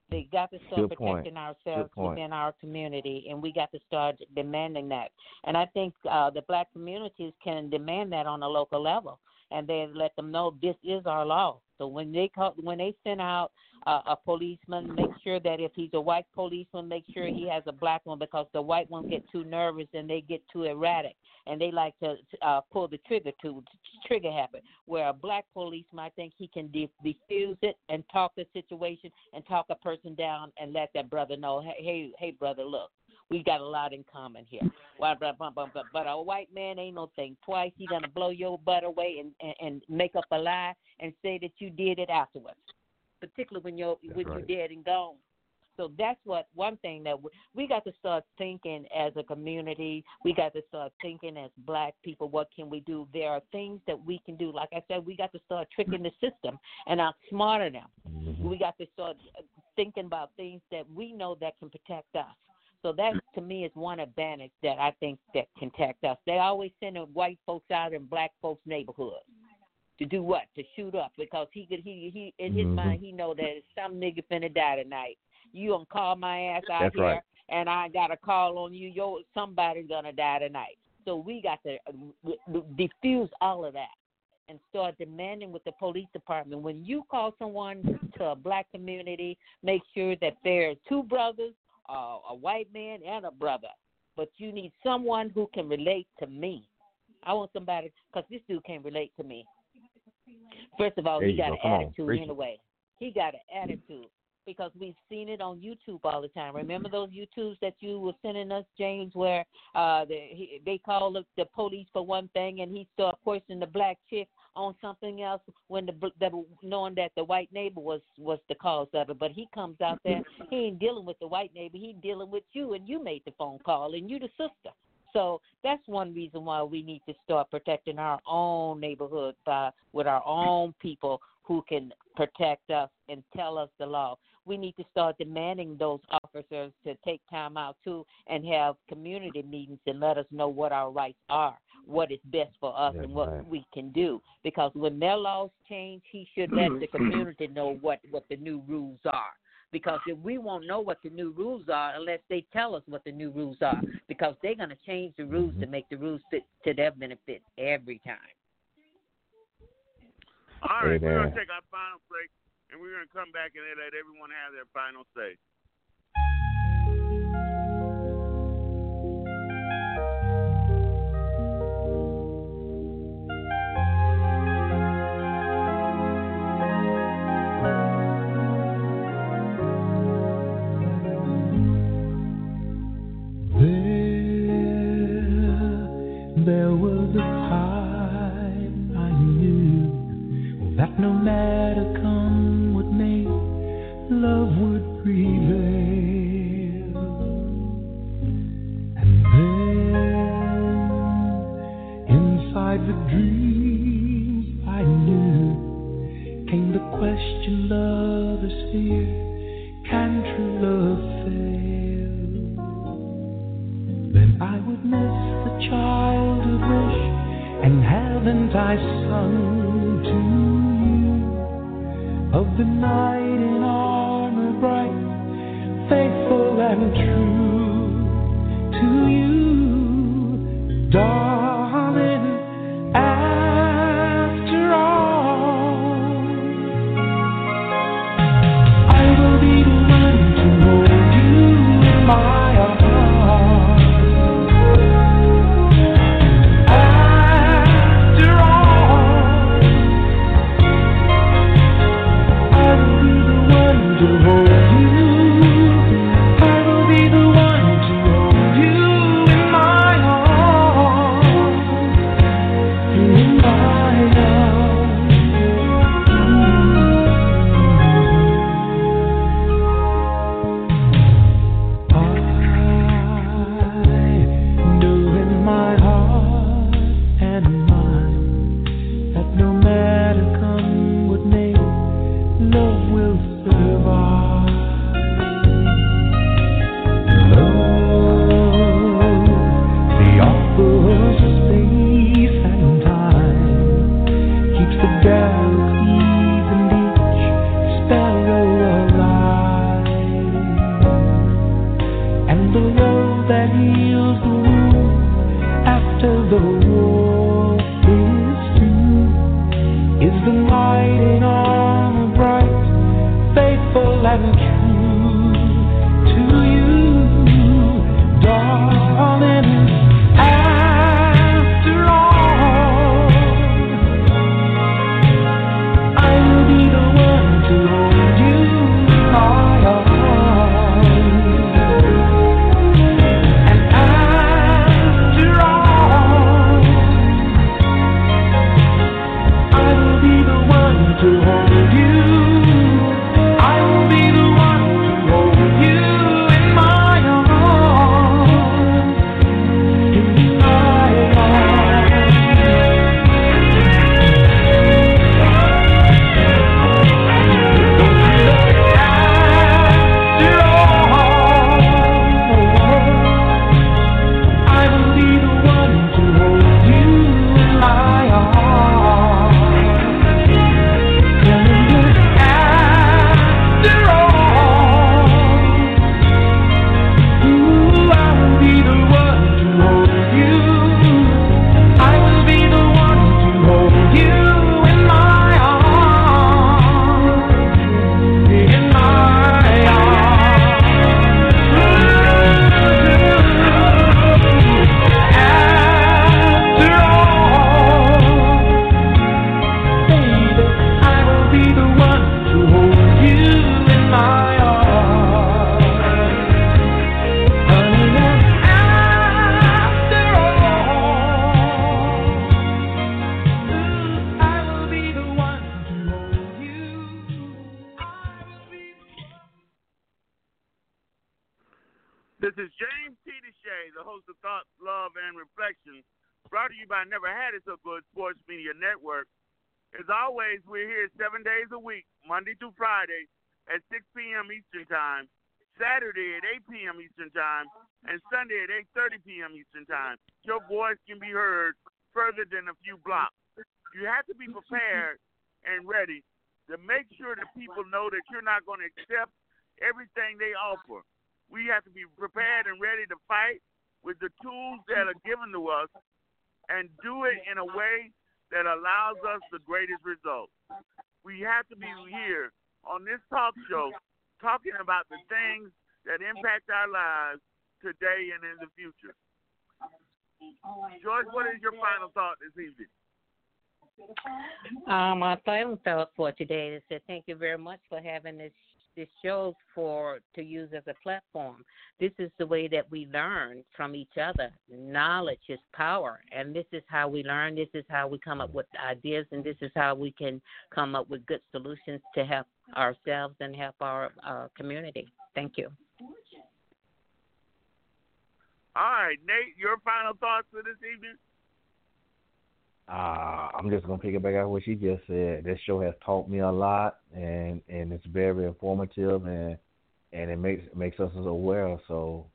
They got to start Good point. protecting ourselves within our community, and we got to start demanding that. And I think uh, the black communities can demand that on a local level, and they let them know this is our law. So when they call, when they send out uh, a policeman, make sure that if he's a white policeman, make sure he has a black one because the white ones get too nervous and they get too erratic, and they like to uh, pull the trigger to trigger happen. Where a black policeman, I think he can de- diffuse it and talk the situation and talk a person down and let that brother know, hey, hey, hey, brother, look, we got a lot in common here. But a white man ain't no thing. Twice he gonna blow your butt away and, and and make up a lie and say that you did it afterwards, particularly when you're when right. you're dead and gone. So that's what one thing that we, we got to start thinking as a community. We got to start thinking as black people. What can we do? There are things that we can do. Like I said, we got to start tricking the system and outsmarting them. Mm-hmm. We got to start thinking about things that we know that can protect us. So that to me is one advantage that I think that can protect us. They always send white folks out in black folks' neighborhoods to do what? To shoot up because he could he he in his Mhm. mind he know that some nigga finna die tonight. You gonna call my ass out That's here right. and I got a call on you. Yo, somebody's gonna die tonight. So we got to uh, diffuse all of that and start demanding with the police department. When you call someone to a black community, make sure that there are two brothers, uh, a white man and a brother. But you need someone who can relate to me. I want somebody because this dude can't relate to me. First of all, There he got go. an Come attitude it. anyway. He got an attitude because we've seen it on YouTube all the time. Remember those YouTubes that you were sending us, James, where uh the, he, they call the, the police for one thing and he started questioning the black chick on something else when the, the knowing that the white neighbor was was the cause of it. But he comes out there, he ain't dealing with the white neighbor, he dealing with you, and you made the phone call, and you the sister. So that's one reason why we need to start protecting our own neighborhood by with our own people who can protect us and tell us the law. We need to start demanding those officers to take time out too and have community meetings and let us know what our rights are, what is best for us, That's and what right. we can do. Because when their laws change, he should let mm-hmm. the community know what what the new rules are. Because if we won't know what the new rules are unless they tell us what the new rules are, because they're going to change the rules to mm-hmm. make the rules fit to their benefit every time. All right, we're going to take our final break, and we're going to come back and let everyone have their final say. No matter come what may, love would prevail. And then, inside the dreams I knew, came the question lovers fear, can true love fail? Then I would miss the childhood wish, and haven't I sung to the knight week, Monday through Friday at 6 p.m. Eastern Time, Saturday at 8 p.m. Eastern Time, and Sunday at 8.30 p.m. Eastern Time. Your voice can be heard further than a few blocks. You have to be prepared and ready to make sure that people know that you're not going to accept everything they offer. We have to be prepared and ready to fight with the tools that are given to us and do it in a way that allows us the greatest results. We have to be here on this talk show talking about the things that impact our lives today and in the future. George, what is your final thought this evening? Um, my final thought for today is to thank you very much for having this this show for to use as a platform. This is the way that we learn from each other. Knowledge is power, and this is how we learn. This is how we come up with ideas, and this is how we can come up with good solutions to help ourselves and help our uh, community. Thank you. All right, Nate, your final thoughts for this evening? Uh, I'm just gonna pick it back up what she just said. This show has taught me a lot, and and it's very informative, and and it makes makes us aware. So,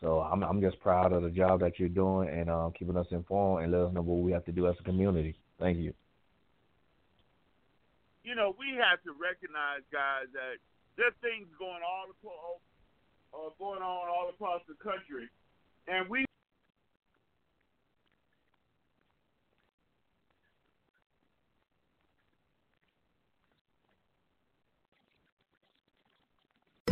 so I'm I'm just proud of the job that you're doing and um, keeping us informed and let us know what we have to do as a community. Thank you. You know, we have to recognize, guys, that there's things going all across, uh, going on all across the country, and we